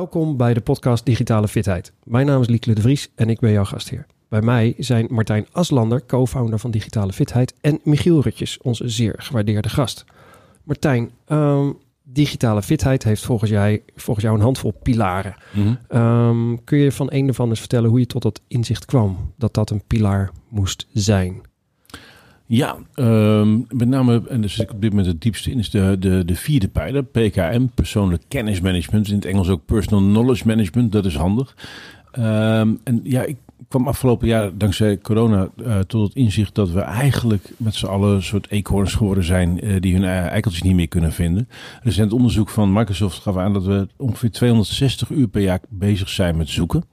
Welkom bij de podcast Digitale Fitheid. Mijn naam is Lieke de Vries en ik ben jouw gastheer. Bij mij zijn Martijn Aslander, co-founder van Digitale Fitheid, en Michiel Rutjes, onze zeer gewaardeerde gast. Martijn, ehm, digitale fitheid heeft volgens, jij, volgens jou een handvol pilaren. Mhm. Ehm, kun je van een daarvan eens vertellen hoe je tot dat inzicht kwam dat dat een pilaar moest zijn? Ja, ehm, met name, en zit ik op dit moment het diepste in, is de, de, de vierde pijler, PKM, persoonlijk kennismanagement. In het Engels ook personal knowledge management, dat is handig. Ehm, en ja, ik kwam afgelopen jaar dankzij corona eh, tot het inzicht dat we eigenlijk met z'n allen een soort eekhoorns geworden zijn eh, die hun eh, eikeltjes niet meer kunnen vinden. Recent onderzoek van Microsoft gaf aan dat we ongeveer 260 uur per jaar bezig zijn met zoeken.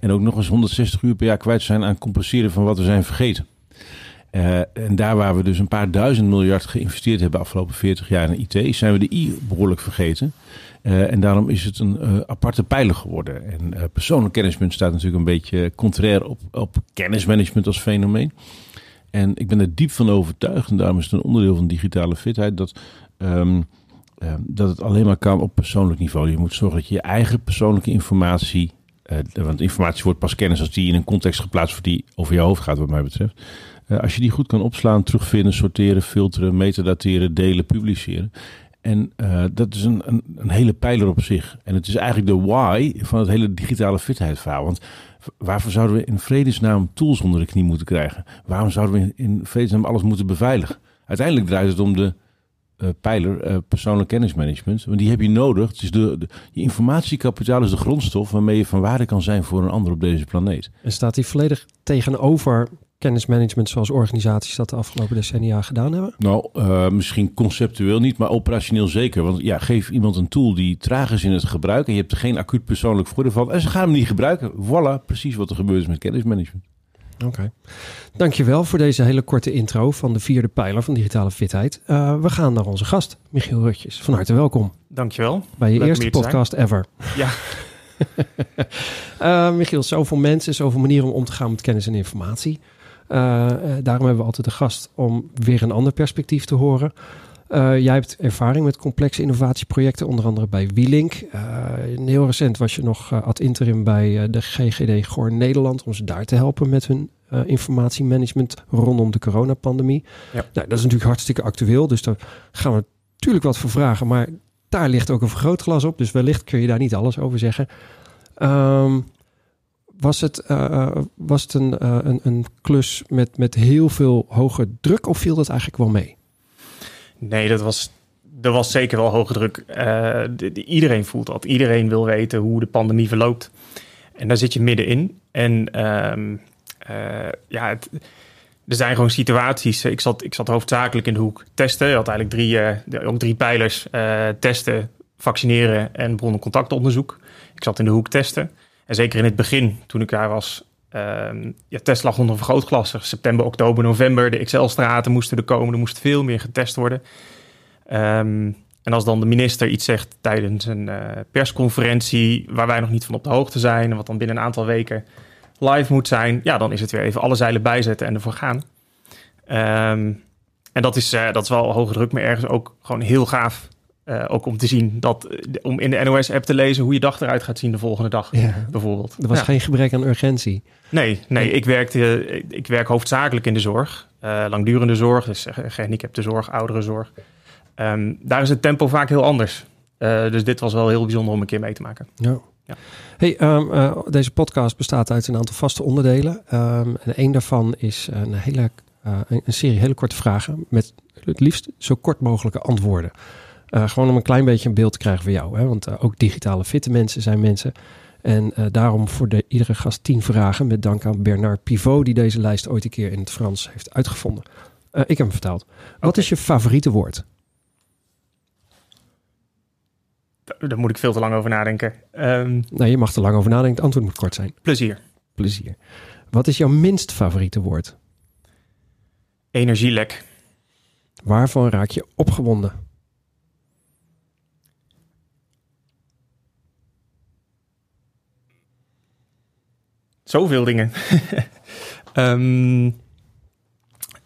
En ook nog eens 160 uur per jaar kwijt zijn aan compenseren van wat we zijn vergeten. Uh, en daar waar we dus een paar duizend miljard geïnvesteerd hebben afgelopen 40 jaar in IT, zijn we de I behoorlijk vergeten. Uh, en daarom is het een uh, aparte pijler geworden. En persoonlijk kennismanagement staat natuurlijk een beetje contrair op, op kennismanagement als fenomeen. En ik ben er diep van overtuigd, en daarom is het een onderdeel van digitale fitheid, dat, um, dat het alleen maar kan op persoonlijk niveau. Je moet zorgen dat je je eigen persoonlijke informatie want informatie wordt pas kennis als die in een context geplaatst wordt die over je hoofd gaat, wat mij betreft. Uh, als je die goed kan opslaan, terugvinden, sorteren, filteren, metadateren, delen, publiceren. En uh, dat is een, een, een, hele pijler op zich. En het is eigenlijk de why van het hele digitale fitheidsverhaal. Want waarvoor zouden we in vredesnaam tools onder de knie moeten krijgen? Waarom zouden we in vredesnaam alles moeten beveiligen? Uiteindelijk draait het om de uh, pijler persoonlijk kennismanagement. Want die heb je nodig. Het is de, de, je informatiekapitaal is de grondstof waarmee je van waarde kan zijn voor een ander op deze planeet. En staat die volledig tegenover kennismanagement zoals organisaties dat de afgelopen decennia gedaan hebben? Nou, uh, misschien conceptueel niet, maar operationeel zeker. Want ja, geef iemand een tool die traag is in het gebruik en je hebt er geen acuut persoonlijk voordeel van en ze gaan hem niet gebruiken. Voilà, precies wat er gebeurt is met kennismanagement. Oké. Okay. Dankjewel voor deze hele korte intro van de vierde pijler van digitale fitheid. Uh, we gaan naar onze gast, Michiel Rutjes. Van harte welkom. Dankjewel. Bij je Leuk eerste podcast ever. Ja. uh, Michiel, zoveel mensen, zoveel manieren om om te gaan met kennis en informatie. Uh, daarom hebben we altijd de gast om weer een ander perspectief te horen. Uh, jij hebt ervaring met complexe innovatieprojecten, onder andere bij Wielink. Uh, heel recent was je nog ad interim bij de GGD Goor Nederland om ze daar te helpen met hun informatiemanagement rondom de coronapandemie. Ja. Nou, dat is natuurlijk hartstikke actueel, dus daar gaan we natuurlijk wat voor vragen. Maar daar ligt ook een vergrootglas op, dus wellicht kun je daar niet alles over zeggen. Um, was het, uh, was het een, uh, een, een, klus met, met heel veel hoge druk of viel dat eigenlijk wel mee? Nee, dat was, er was zeker wel hoge druk. De, de, iedereen voelt dat. Iedereen wil weten hoe de pandemie verloopt. En daar zit je middenin. En um, ja, er zijn gewoon situaties. Ik zat, ik zat hoofdzakelijk in de hoek testen. Je had eigenlijk drie, ook drie pijlers. testen, vaccineren en bronnencontactonderzoek. Ik zat in de hoek testen. En zeker in het begin, toen ik daar was, um, ja, test lag onder vergrootglas. September, oktober, november, de Excel-straten moesten er komen. Er moest veel meer getest worden. Um, en als dan de minister iets zegt tijdens een uh, persconferentie... waar wij nog niet van op de hoogte zijn... en wat dan binnen een aantal weken live moet zijn... ja, dan is het weer even alle zeilen bijzetten en ervoor gaan. Um, en dat is, uh, dat is wel hoge druk, maar ergens ook gewoon heel gaaf uh, ook om te zien dat, om in de NOS-app te lezen hoe je dag eruit gaat zien de volgende dag, ja. bijvoorbeeld. Er was ja. geen gebrek aan urgentie. Nee, nee, ik, werkte, ik werk hoofdzakelijk in de zorg, uh, langdurende zorg, dus gehandicapte zorg, ouderenzorg. Um, daar is het tempo vaak heel anders. Uh, dus dit was wel heel bijzonder om een keer mee te maken. Ja. ja. Hey, um, uh, deze podcast bestaat uit een aantal vaste onderdelen. Um, en een daarvan is een hele uh, een serie hele korte vragen met het liefst zo kort mogelijke antwoorden. Uh, gewoon om een klein beetje een beeld te krijgen van jou. Hè? Want uh, ook digitale fitte mensen zijn mensen. En uh, daarom voor de, iedere gast tien vragen. Met dank aan Bernard Pivot, die deze lijst ooit een keer in het Frans heeft uitgevonden. ik heb hem vertaald. Okay. Wat is je favoriete woord? Daar moet ik veel te lang over nadenken. Um, nou, je mag er lang over nadenken. Het antwoord moet kort zijn. Plezier. Plezier. Wat is jouw minst favoriete woord? Energielek. Waarvan raak je opgewonden? Zoveel dingen. um,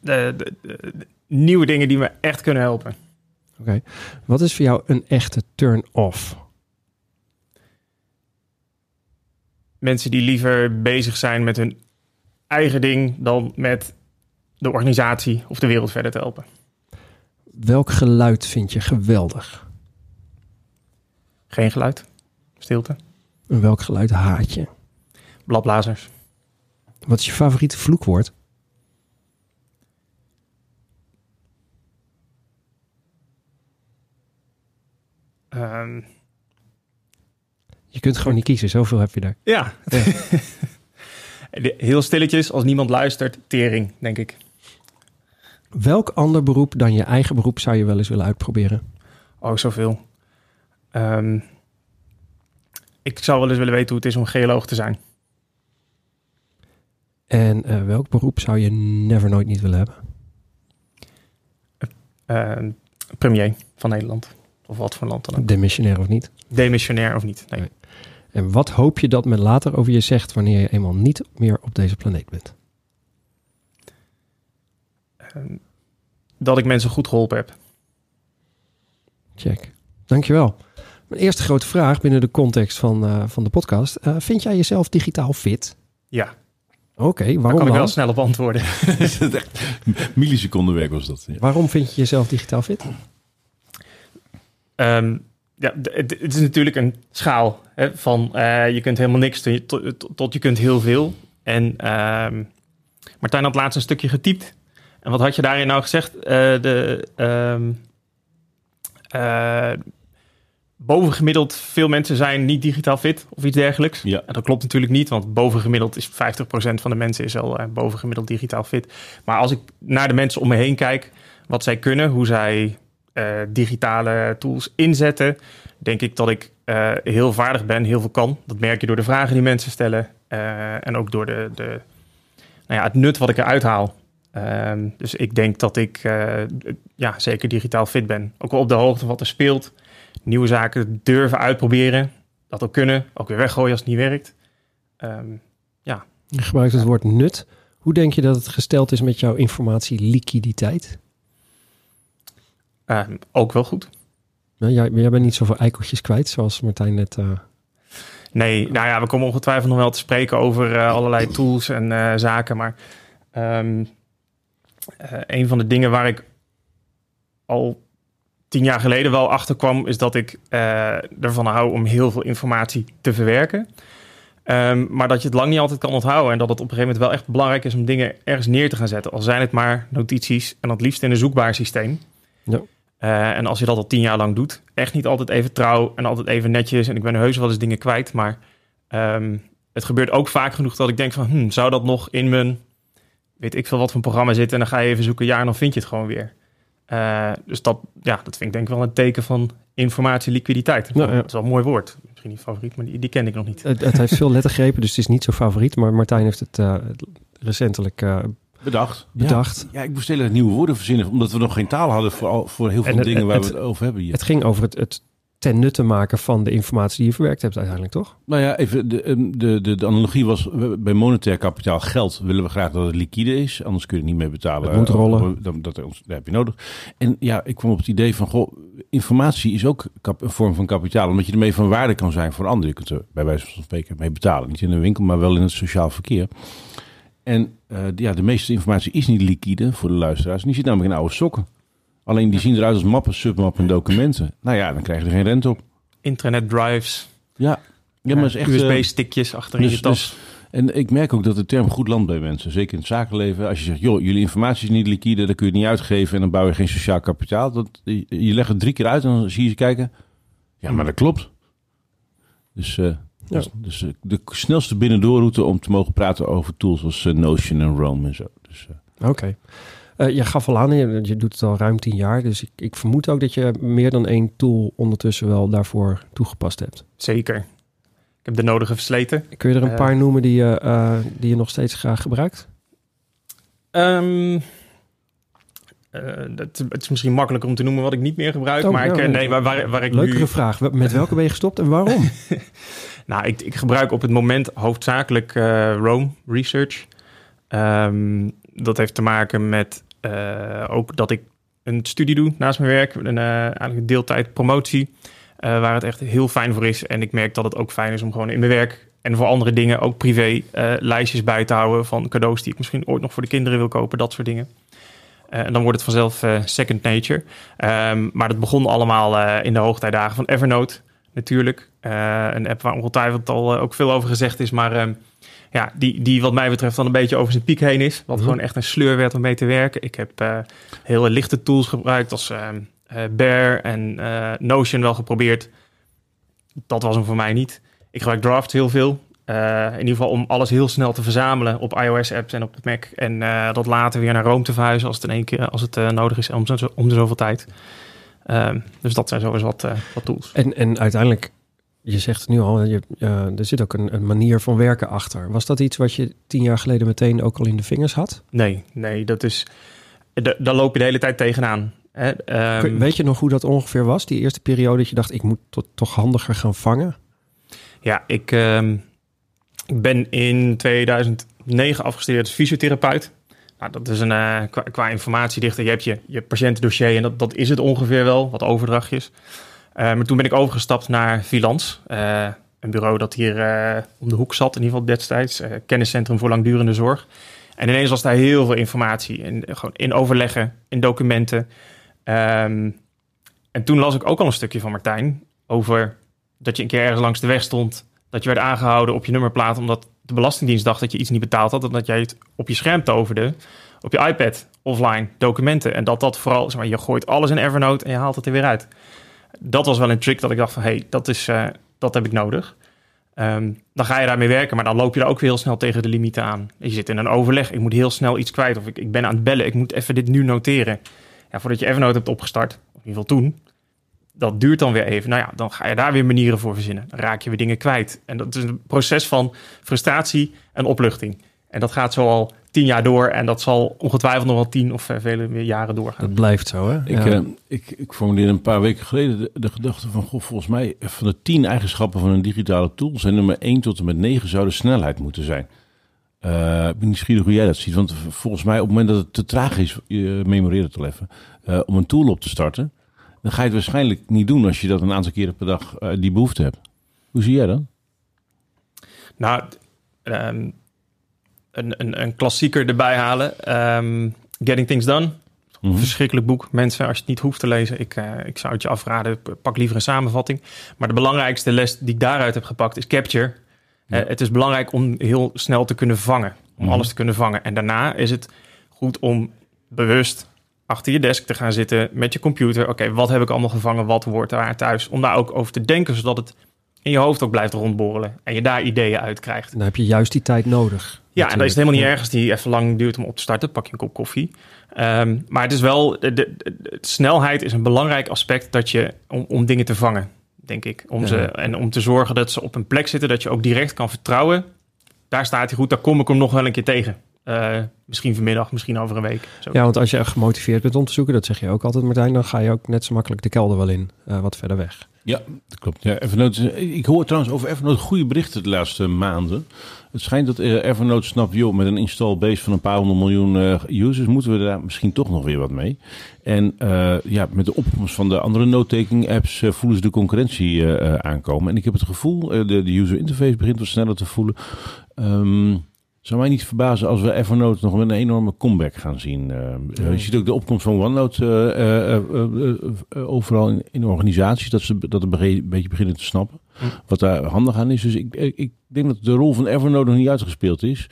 de, de, de, nieuwe dingen die me echt kunnen helpen. Oké. Okay. Wat is voor jou een echte turn-off? mensen die liever bezig zijn met hun eigen ding dan met de organisatie of de wereld verder te helpen. Welk geluid vind je geweldig? Geen geluid, stilte, En welk geluid haat je? Bladblazers. Wat is je favoriete vloekwoord? Ehm, Je kunt gewoon niet kiezen, zoveel heb je daar. ja. Heel stilletjes, als niemand luistert, tering, denk ik. Welk ander beroep dan je eigen beroep zou je wel eens willen uitproberen? Oh, zoveel. Ehm, ik zou wel eens willen weten hoe het is om geoloog te zijn. En eh, welk beroep zou je never nooit niet willen hebben? Ehm, premier van Nederland. Of wat voor land dan ook. Demissionair of niet? Demissionair of niet. Nee. Nee. En wat hoop je dat men later over je zegt wanneer je eenmaal niet meer op deze planeet bent? Ehm, dat ik mensen goed geholpen heb. Check. Dankjewel. Mijn eerste grote vraag binnen de context van, eh, van de podcast. Eh, vind jij jezelf digitaal fit? Ja, Oké, daar waarom kan ik wel snel op antwoorden. Milliseconden werk was dat. Ja. Waarom vind je jezelf digitaal fit? Ehm, ja, het, het is natuurlijk een schaal hè, van eh, je kunt helemaal niks tot, je kunt heel veel. En ehm, Martijn had laatst een stukje getypt. En wat had je daarin nou gezegd? Eh, de, ehm, eh, bovengemiddeld veel mensen zijn niet digitaal fit of iets dergelijks. Ja. En dat klopt natuurlijk niet, want bovengemiddeld is 50% van de mensen is al eh, bovengemiddeld digitaal fit. Maar als ik naar de mensen om me heen kijk, wat zij kunnen, hoe zij eh, digitale tools inzetten, denk ik dat ik eh, heel vaardig ben, heel veel kan. Dat merk je door de vragen die mensen stellen en ook door de, de, nou ja, het nut wat ik eruit haal. Ehm, dus ik denk dat ik ja, zeker digitaal fit ben. Ook wel op de hoogte van wat er speelt. Nieuwe zaken durven uitproberen. Dat ook kunnen. Ook weer weggooien als het niet werkt. Ehm, Je gebruikt het woord nut. Hoe denk je dat het gesteld is met jouw informatieliquiditeit? ehm, ook wel goed. Nou, jij, jij bent niet zoveel eikeltjes kwijt, zoals Martijn net... eh, Nee, nou ja, we komen ongetwijfeld nog wel te spreken over eh, allerlei tools en eh, zaken. Maar ehm, eh, een van de dingen waar ik al tien jaar geleden wel achter kwam, is dat ik eh, ervan hou om heel veel informatie te verwerken. Ehm, maar dat je het lang niet altijd kan onthouden. En dat het op een gegeven moment wel echt belangrijk is om dingen ergens neer te gaan zetten. Al zijn het maar notities en het liefst in een zoekbaar systeem. Ja. Eh, en als je dat al tien jaar lang doet, echt niet altijd even trouw en altijd even netjes. En ik ben heus wel eens dingen kwijt, maar ehm, het gebeurt ook vaak genoeg dat ik denk van, hm, zou dat nog in mijn, weet ik veel wat voor een programma zitten. En dan ga je even zoeken, ja, en dan vind je het gewoon weer. Eh, dus dat, ja, dat vind ik denk ik wel een teken van informatieliquiditeit. Ja. Dat is wel een mooi woord. Misschien niet favoriet, maar die, die ken ik nog niet. het, het heeft veel lettergrepen, dus het is niet zo favoriet. Maar Martijn heeft het eh, recentelijk eh, Bedacht. bedacht. Ja. ja, ik moest hele nieuwe woorden verzinnen, omdat we nog geen taal hadden voor, al, voor heel veel En het- dingen waar het- we het over hebben hier. Het ging over het, het ten nutte maken van de informatie die je verwerkt hebt uiteindelijk, toch? Nou ja, even de, ehm, de, de, de analogie was bij monetair kapitaal geld willen we graag dat het liquide is, anders kun je er niet mee betalen. Het moet rollen. Eh, Dan, dat, dat heb je nodig. En ja, ik kwam op het idee van, goh, informatie is ook kap- een vorm van kapitaal, omdat je ermee van waarde kan zijn voor anderen. Je kunt er bij wijze van spreken mee betalen. Niet in een winkel, maar wel in het sociaal verkeer. En eh, ja, de meeste informatie is niet liquide voor de luisteraars. En die zit namelijk in oude sokken. Alleen die zien eruit als mappen, submappen en documenten. Nou ja, dan krijg je er geen rente op. Internet drives, Ja, ja maar is echt... eh, USB-stickjes achter in dus- je tas. En ik merk ook dat de term goed landt bij mensen. Zeker in het zakenleven. Als je zegt, joh, jullie informatie is niet liquide, dan kun je het niet uitgeven en dan bouw je geen sociaal kapitaal. Dat, je, je legt het drie keer uit en dan zie je ze kijken. Ja, maar dat klopt. Dus, eh, dus, dus, eh, de snelste binnendoorroute om te mogen praten over tools eh, Notion en Rome en zo. Dus, eh, Oké. Eh, je gaf al aan, je, je doet het al ruim tien jaar. Dus ik, ik vermoed ook dat je meer dan één tool ondertussen wel daarvoor toegepast hebt. Zeker. Ik heb de nodige versleten. Kun je er een Eh. paar noemen die je, eh, die je nog steeds graag gebruikt? Ehm, eh, dat, het is misschien makkelijker om te noemen wat ik niet meer gebruik. Oh, maar ik, nee. waar, waar, waar ik Leukere nu... vraag. Met welke ben je gestopt en waarom? Nou, ik, ik gebruik op het moment hoofdzakelijk Rome Research. Ehm, dat heeft te maken met ook dat ik een studie doe naast mijn werk. Een, eh, eigenlijk deeltijd promotie. eh, waar het echt heel fijn voor is. En ik merk dat het ook fijn is om gewoon in mijn werk en voor andere dingen ook privé lijstjes bij te houden van cadeaus die ik misschien ooit nog voor de kinderen wil kopen, dat soort dingen. En dan wordt het vanzelf second nature. Um, maar dat begon allemaal in de hoogtijdagen van Evernote natuurlijk. een app waar ongetwijfeld al ook veel over gezegd is, maar um, ja, die, die wat mij betreft dan een beetje over zijn piek heen is. Wat mm -hmm. gewoon echt een sleur werd om mee te werken. Ik heb hele lichte tools gebruikt als Bear en Notion wel geprobeerd. Dat was hem voor mij niet. Ik gebruik Draft heel veel. In ieder geval om alles heel snel te verzamelen op iOS-apps en op de Mac. En dat later weer naar Rome te verhuizen als het in één keer als het nodig is om, zo, om de zoveel tijd. dus dat zijn sowieso wat, wat tools. En, en uiteindelijk, je zegt nu al, je, er zit ook een, een, manier van werken achter. Was dat iets wat je tien jaar geleden meteen ook al in de vingers had? Nee, nee, dat is. Daar loop je de hele tijd tegenaan. Hè? Um, Weet je nog hoe dat ongeveer was? Die eerste periode dat je dacht, ik moet toch handiger gaan vangen? Ja, ik, ik ben in 2009 afgestudeerd als fysiotherapeut. Nou, dat is een, uh, qua, qua informatiedichter. Je hebt je, je patiëntendossier en dat, dat is het ongeveer wel, wat overdrachtjes. Uh, maar toen ben ik overgestapt naar Vilans. Uh, een bureau dat hier om de hoek zat, in ieder geval destijds. kenniscentrum voor langdurende zorg. En ineens was daar heel veel informatie. In, gewoon in overleggen, in documenten. Um, en toen las ik ook al een stukje van Martijn over dat je een keer ergens langs de weg stond, dat je werd aangehouden op je nummerplaat omdat de Belastingdienst dacht dat je iets niet betaald had, en dat jij het op je scherm toverde, op je iPad, offline, documenten. En dat dat vooral, zeg maar, je gooit alles in Evernote en je haalt het er weer uit. Dat was wel een trick dat ik dacht van, hé, hey, dat, is, uh, dat heb ik nodig. Um, dan ga je daarmee werken, maar dan loop je er ook weer heel snel tegen de limieten aan. Je zit in een overleg, ik moet heel snel iets kwijt, of ik, ik ben aan het bellen, ik moet even dit nu noteren. Ja, voordat je Evernote hebt opgestart, in ieder geval toen, dat duurt dan weer even. Nou ja, dan ga je daar weer manieren voor verzinnen. Dan raak je weer dingen kwijt. En dat is een proces van frustratie en opluchting. En dat gaat zo al tien jaar door. En dat zal ongetwijfeld nog wel tien of vele meer jaren doorgaan. Dat blijft zo, hè? Ik, ja. uh, ik, ik formuleerde een paar weken geleden de, de, gedachte van... Goh, volgens mij van de tien eigenschappen van een digitale tool... zijn nummer 1 tot en met 9 zou de snelheid moeten zijn. Uh, ik ben nieuwsgierig hoe jij dat ziet. Want volgens mij op het moment dat het te traag is... Uh, memoreer het al even... om een tool op te starten dan ga je het waarschijnlijk niet doen als je dat een aantal keren per dag uh, die behoefte hebt. Hoe zie jij dat? Nou, um, een, een, een, klassieker erbij halen. Um, Getting Things Done. Mm -hmm. Verschrikkelijk boek. Mensen, als je het niet hoeft te lezen, ik, uh, ik zou het je afraden. Pak liever een samenvatting. Maar de belangrijkste les die ik daaruit heb gepakt is capture. Ja. Uh, het is belangrijk om heel snel te kunnen vangen. Om mm -hmm. alles te kunnen vangen. En daarna is het goed om bewust achter je desk te gaan zitten met je computer. Oké, wat heb ik allemaal gevangen? Wat wordt daar thuis? Om daar ook over te denken, zodat het in je hoofd ook blijft rondborrelen. En je daar ideeën uit krijgt. Dan heb je juist die tijd nodig. Ja, en dat is helemaal niet ergens die even lang duurt om op te starten. Pak je een kop koffie. Um, maar het is wel, de, de, de, snelheid is een belangrijk aspect dat je, om, om dingen te vangen, denk ik. Om ja. ze, en om te zorgen dat ze op een plek zitten dat je ook direct kan vertrouwen. Daar staat hij goed, daar kom ik hem nog wel een keer tegen. Uh, misschien vanmiddag, misschien over een week. Zo. Ja, want als je echt gemotiveerd bent om te zoeken, dat zeg je ook altijd, Martijn, dan ga je ook net zo makkelijk de kelder wel in, uh, wat verder weg. Ja, dat klopt. Ja, Evernote, ik hoor trouwens over Evernote goede berichten de laatste maanden. Het schijnt dat uh, Evernote snapt, joh, met een install base van een paar honderd miljoen uh, users moeten we daar misschien toch nog weer wat mee. En uh, ja, met de opkomst van de andere note-taking apps voelen ze de concurrentie aankomen. En ik heb het gevoel, de, de user interface begint wat sneller te voelen. Um, zou mij niet verbazen als we Evernote nog een enorme comeback gaan zien. Uh, Je ziet ook de opkomst van OneNote uh, uh, overal in, in, organisaties, dat ze dat een beetje beginnen te snappen. Hm. Wat daar handig aan is. Dus ik, ik denk dat de rol van Evernote nog niet uitgespeeld is.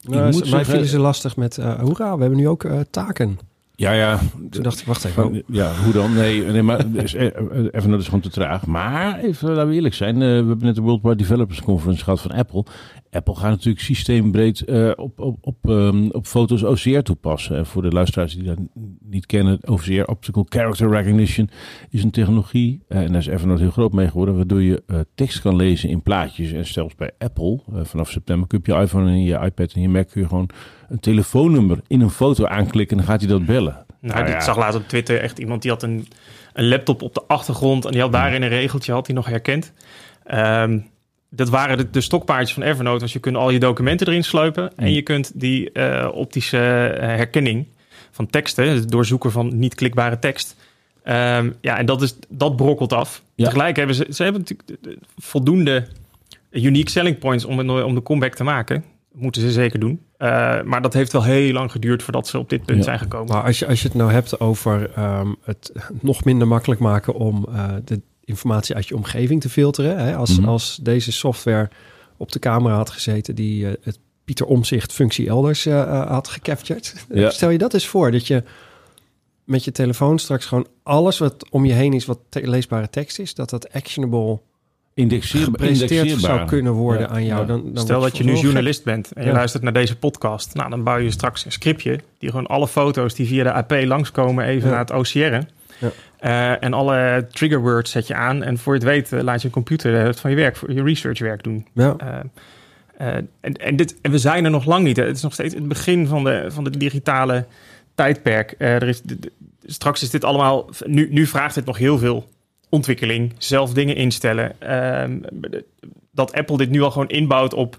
Nou, moet mij ze lastig met, hoera, we hebben nu ook taken. Ja, ja. Toen dacht ik, wacht even. Ja, hoe dan? Nee, nee maar Evernote is gewoon te traag. Maar even, laten we eerlijk zijn. we hebben net de Worldwide Developers Conference gehad van Apple. Apple gaat natuurlijk systeembreed uh, op, op, op, um, op foto's OCR toepassen. En voor de luisteraars die dat niet kennen, OCR, Optical Character Recognition, is een technologie. Uh, en daar is Evernote heel groot mee geworden, waardoor je uh, tekst kan lezen in plaatjes. En zelfs bij Apple, vanaf september kun je op je iPhone en je iPad en je Mac kun je gewoon een telefoonnummer in een foto aanklikken en dan gaat hij dat bellen. Nou, nou ja. ik zag laatst op Twitter echt iemand die had een, een laptop op de achtergrond en die had daarin een regeltje, had hij nog herkend. Um, dat waren de, de, stokpaardjes van Evernote. Dus je kunt al je documenten erin sluipen. En je kunt die uh, optische uh, herkenning van teksten, het doorzoeken van niet klikbare tekst. Um, ja, en dat, is, dat brokkelt af. Ja. Tegelijk hebben ze, ze hebben natuurlijk voldoende unique selling points om, het- om de comeback te maken. Moeten ze zeker doen. Eh, maar dat heeft wel heel lang geduurd voordat ze op dit punt Ja. zijn gekomen. Maar als je, als je het nou hebt over ehm, het nog minder makkelijk maken om eh, de informatie uit je omgeving te filteren. Hè? Als, Mhm. als deze software op de camera had gezeten die eh, het Pieter Omzicht functie elders eh, eh, had gecaptured. Ja. Stel je dat eens voor, dat je met je telefoon straks gewoon alles wat om je heen is, wat te- leesbare tekst is, dat dat actionable Indexeer, gepresenteerd indexeerbaar. zou kunnen worden Ja, aan jou. ja. Dan, dan Stel dat je nu gek. journalist bent en je Ja. luistert naar deze podcast. Nou, dan bouw je straks een scriptje die gewoon alle foto's die via de AP langskomen even Ja. naar het OCR. Ja. Eh, en alle trigger words zet je aan. En voor je het weet eh, laat je een computer het van je werk, voor je researchwerk doen. Ja. Eh, eh, en, en, dit, en we zijn er nog lang niet. Hè. Het is nog steeds het begin van de, van de digitale tijdperk. Eh, er is, de- de- straks is dit allemaal... Nu, nu vraagt het nog heel veel ontwikkeling. Zelf dingen instellen. Ehm, dat Apple dit nu al gewoon inbouwt op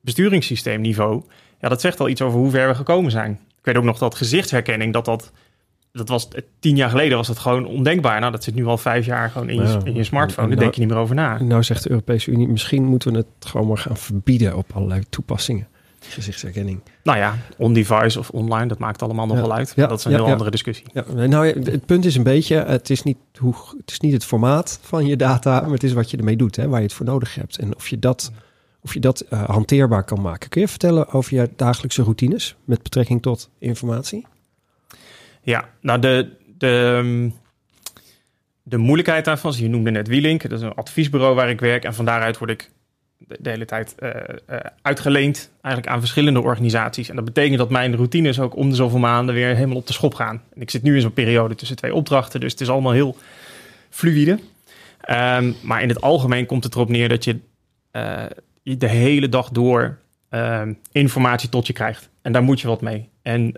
besturingssysteemniveau. Ja, dat zegt al iets over hoe ver we gekomen zijn. Ik weet ook nog dat gezichtsherkenning, dat dat... Dat was eh, tien jaar geleden was dat gewoon ondenkbaar. Nou, dat zit nu al vijf jaar gewoon in je, in je smartphone. Daar Nou- denk je niet meer over na. Nou zegt de Europese Unie, misschien moeten we het gewoon maar gaan verbieden op allerlei toepassingen. Gezichtsherkenning. Nou ja, on-device of online, dat maakt allemaal nog Ja. wel uit. Ja, Dat is een ja, heel andere discussie. Ja, nou, ja, het punt is een beetje, het is, niet hoe, het is niet het formaat van je data, maar het is wat je ermee doet, hè, waar je het voor nodig hebt. En of je dat, of je dat eh, hanteerbaar kan maken. Kun je vertellen over je dagelijkse routines met betrekking tot informatie? Ja, nou de, de, ehm, de moeilijkheid daarvan, je noemde net Wielink, dat is een adviesbureau waar ik werk. En van daaruit word ik de, hele tijd eh, eh, uitgeleend eigenlijk aan verschillende organisaties. En dat betekent dat mijn routines ook om de zoveel maanden weer helemaal op de schop gaan. En ik zit nu in zo'n periode tussen twee opdrachten, dus het is allemaal heel fluïde. Ehm, maar in het algemeen komt het erop neer dat je eh, de hele dag door ehm, informatie tot je krijgt. En daar moet je wat mee. En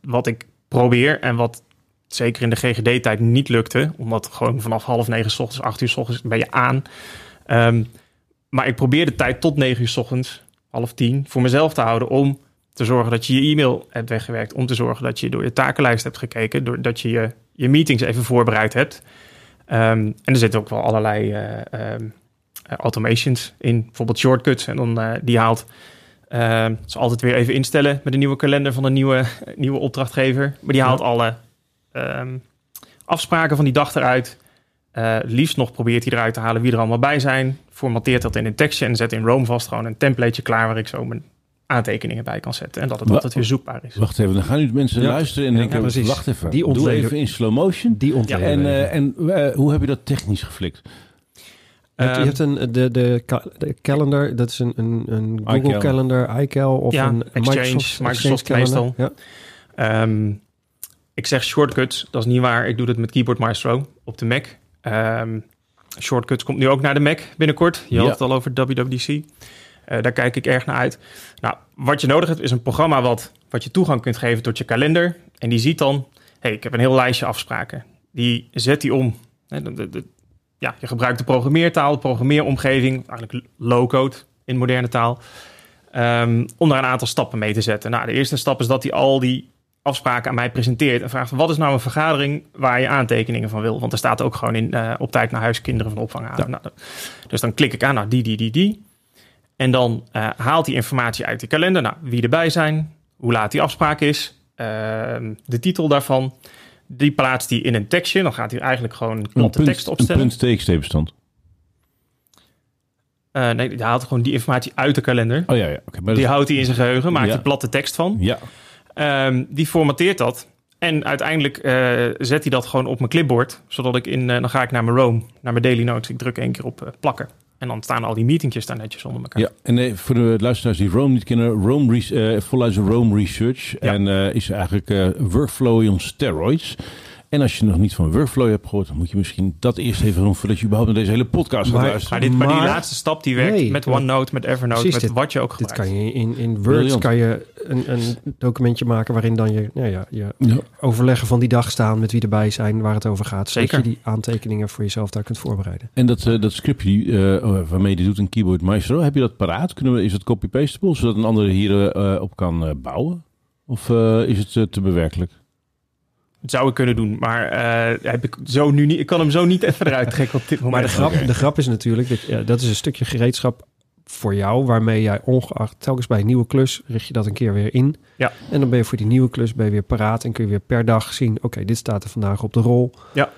wat ik probeer en wat zeker in de GGD-tijd niet lukte, omdat gewoon vanaf half negen 's ochtends, acht uur 's ochtends ben je aan. Ehm, maar ik probeer de tijd tot negen uur 's ochtends, half tien, voor mezelf te houden om te zorgen dat je je e-mail hebt weggewerkt, om te zorgen dat je door je takenlijst hebt gekeken, doordat je je, je meetings even voorbereid hebt. Ehm, en er zitten ook wel allerlei eh, automations in, bijvoorbeeld shortcuts. En dan eh, die haalt Ehm ze altijd weer even instellen met een nieuwe kalender van een nieuwe, nieuwe opdrachtgever. Maar die haalt Ja. alle ehm, afspraken van die dag eruit. Eh, liefst nog probeert hij eruit te halen wie er allemaal bij zijn. Formateert dat in een tekstje en zet in Rome vast gewoon een templateje klaar waar ik zo mijn aantekeningen bij kan zetten. En dat het Wa- altijd weer zoekbaar is. Wacht even, dan gaan nu mensen Ja. luisteren en Ja, denken, precies. wacht even, Die doe ontleden- even in slow motion. Die ontleden En, eh, en eh, hoe heb je dat technisch geflikt? Je hebt, Ehm, hebt een, de, de, de calendar, dat is een, een, een Google iCal. calendar, iCal of Ja, een Exchange, Microsoft, Microsoft calendar. meestal. Ja. Ehm, ik zeg shortcuts, dat is niet waar. Ik doe dat met Keyboard Maestro op de Mac. Ehm, shortcuts komt nu ook naar de Mac binnenkort. Je Ja. had het al over WWDC. Eh, daar kijk ik erg naar uit. Nou, wat je nodig hebt is een programma wat, wat je toegang kunt geven tot je kalender. En die ziet dan, hey, ik heb een heel lijstje afspraken. Die zet die om. Ja, je gebruikt de programmeertaal, de programmeeromgeving, eigenlijk low-code in moderne taal. Ehm, om daar een aantal stappen mee te zetten. Nou, de eerste stap is dat hij al die afspraken aan mij presenteert en vraagt: wat is nou een vergadering waar je aantekeningen van wil? Want er staat ook gewoon in eh, op tijd naar huis kinderen van opvang halen. Nou, dus dan klik ik aan, nou, die, die, die, die. En dan eh, haalt hij informatie uit de kalender. Nou, wie erbij zijn, hoe laat die afspraak is, ehm, de titel daarvan. Die plaatst hij in een tekstje. Dan gaat hij eigenlijk gewoon een platte tekst een opstellen. punt TXT bestand. Eh, nee, hij haalt gewoon die informatie uit de kalender. Oh ja, ja. maar Die dat- houdt hij in zijn geheugen, maakt Ja. er platte tekst van. ja, Ehm, die formateert dat. En uiteindelijk eh, zet hij dat gewoon op mijn clipboard. Zodat ik in, eh, dan ga ik naar mijn Rome, naar mijn daily notes. Ik druk één keer op plakken. En dan staan al die meetingjes daar netjes onder elkaar. ja. En eh, voor de luisteraars die Rome niet kennen, Rome zijn Rome Research. Ja. En eh, is eigenlijk eh, workflow on steroids. En als je nog niet van workflow hebt gehoord, dan moet je misschien dat eerst even doen voordat je überhaupt naar deze hele podcast gaat luisteren. Maar, dit, maar die laatste stap die werkt Nee, met OneNote, met Evernote, Precies, met dit- wat je ook Dit gebruikt. kan je in, in Word kan je een, een documentje maken waarin dan je, nou ja, je Ja. overleggen van die dag staan met wie erbij zijn, waar het over gaat. Zodat Zeker. je die aantekeningen voor jezelf daar kunt voorbereiden. En dat, eh, dat scriptje eh, waarmee je dit doet in Keyboard Maestro, heb je dat paraat? Kunnen we, is het copy-pastable, zodat een ander hier eh, op kan eh, bouwen? Of eh, is het te bewerkelijk? Zou ik kunnen doen, maar eh, heb ik, zo nu niet, ik kan hem zo niet even eruit trekken op dit moment. Maar de grap, de grap is natuurlijk, dat, ja, dat is een stukje gereedschap voor jou, waarmee jij ongeacht telkens bij een nieuwe klus richt je dat een keer weer in. Ja. En dan ben je voor die nieuwe klus ben je weer paraat en kun je weer per dag zien, oké, dit staat er vandaag op de rol. Ja.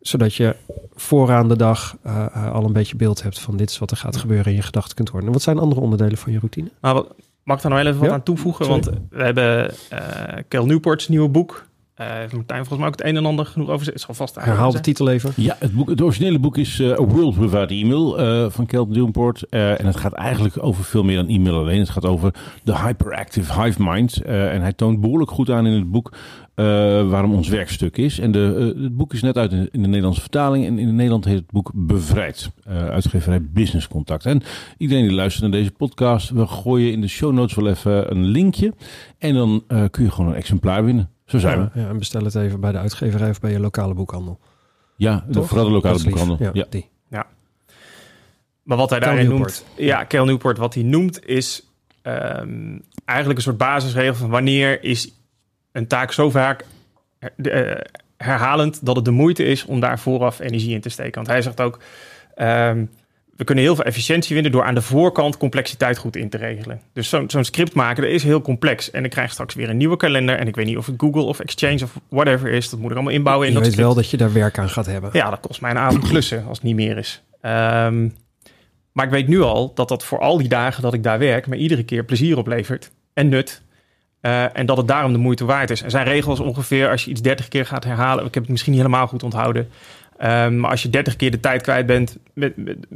Zodat je vooraan de dag eh, eh, al een beetje beeld hebt van dit is wat er gaat gebeuren en je gedachten kunt worden. En wat zijn andere onderdelen van je routine? Maar wat, mag ik daar nog wel even wat Ja, aan toevoegen? sorry. Want we hebben eh Kel Newport's nieuwe boek. Eh Martijn volgens mij ook het een en ander genoeg over. Het zal vast Herhaal de titel even. Ja, het, boek, het originele boek is eh, A World Without Email eh, van Kelp Newport. Eh, en het gaat eigenlijk over veel meer dan e-mail alleen. Het gaat over de hyperactive hive mind. Eh, en hij toont behoorlijk goed aan in het boek eh, waarom ons werkstuk is. En de, het boek is net uit in, in de Nederlandse vertaling. En in Nederland heet het boek Bevrijd. eh uitgeverij Business Contact. En iedereen die luistert naar deze podcast, we gooien in de show notes wel even een linkje. En dan eh, kun je gewoon een exemplaar winnen. Zo zijn we. Ja, ja, en bestel het even bij de uitgeverij of bij je lokale boekhandel. Ja, de, Toch? vooral de lokale boekhandel. Ja, Ja. die. Maar wat hij Kel daarin Newport. noemt, ja, Kel Newport, wat hij noemt is ehm, eigenlijk een soort basisregel van wanneer is een taak zo vaak eh, herhalend dat het de moeite is om daar vooraf energie in te steken. Want hij zegt ook, ehm, we kunnen heel veel efficiëntie winnen door aan de voorkant complexiteit goed in te regelen. Dus zo'n script maken, dat is heel complex. En ik krijg straks weer een nieuwe kalender en ik weet niet of het Google of Exchange of whatever is. Dat moet ik allemaal inbouwen in Je dat weet script. wel dat je daar werk aan gaat hebben. Ja, dat kost mij een avond klussen als het niet meer is. Ehm, maar ik weet nu al dat dat voor al die dagen dat ik daar werk... me iedere keer plezier oplevert en nut. Eh, en dat het daarom de moeite waard is. En zijn regels ongeveer als je iets 30 keer gaat herhalen... ik heb het misschien niet helemaal goed onthouden... Ehm, maar als je 30 keer de tijd kwijt bent met, met-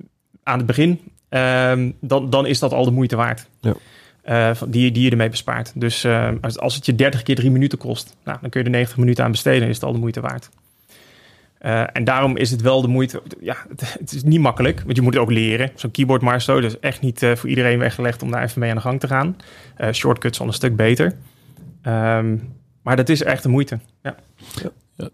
aan het begin... ehm, dan, dan is dat al de moeite waard. Ja. Eh, die, die je ermee bespaart. Dus ehm, als, als het je 30 keer 3 minuten kost... Nou, dan kun je er 90 minuten aan besteden... is het al de moeite waard. Eh, en daarom is het wel de moeite. Ja, het, het is niet makkelijk, want je moet het ook leren. Zo'n keyboard maestro, dat is echt niet eh, voor iedereen weggelegd om daar even mee aan de gang te gaan. Eh, shortcuts al een stuk beter. Ehm, maar dat is echt de moeite. Ja.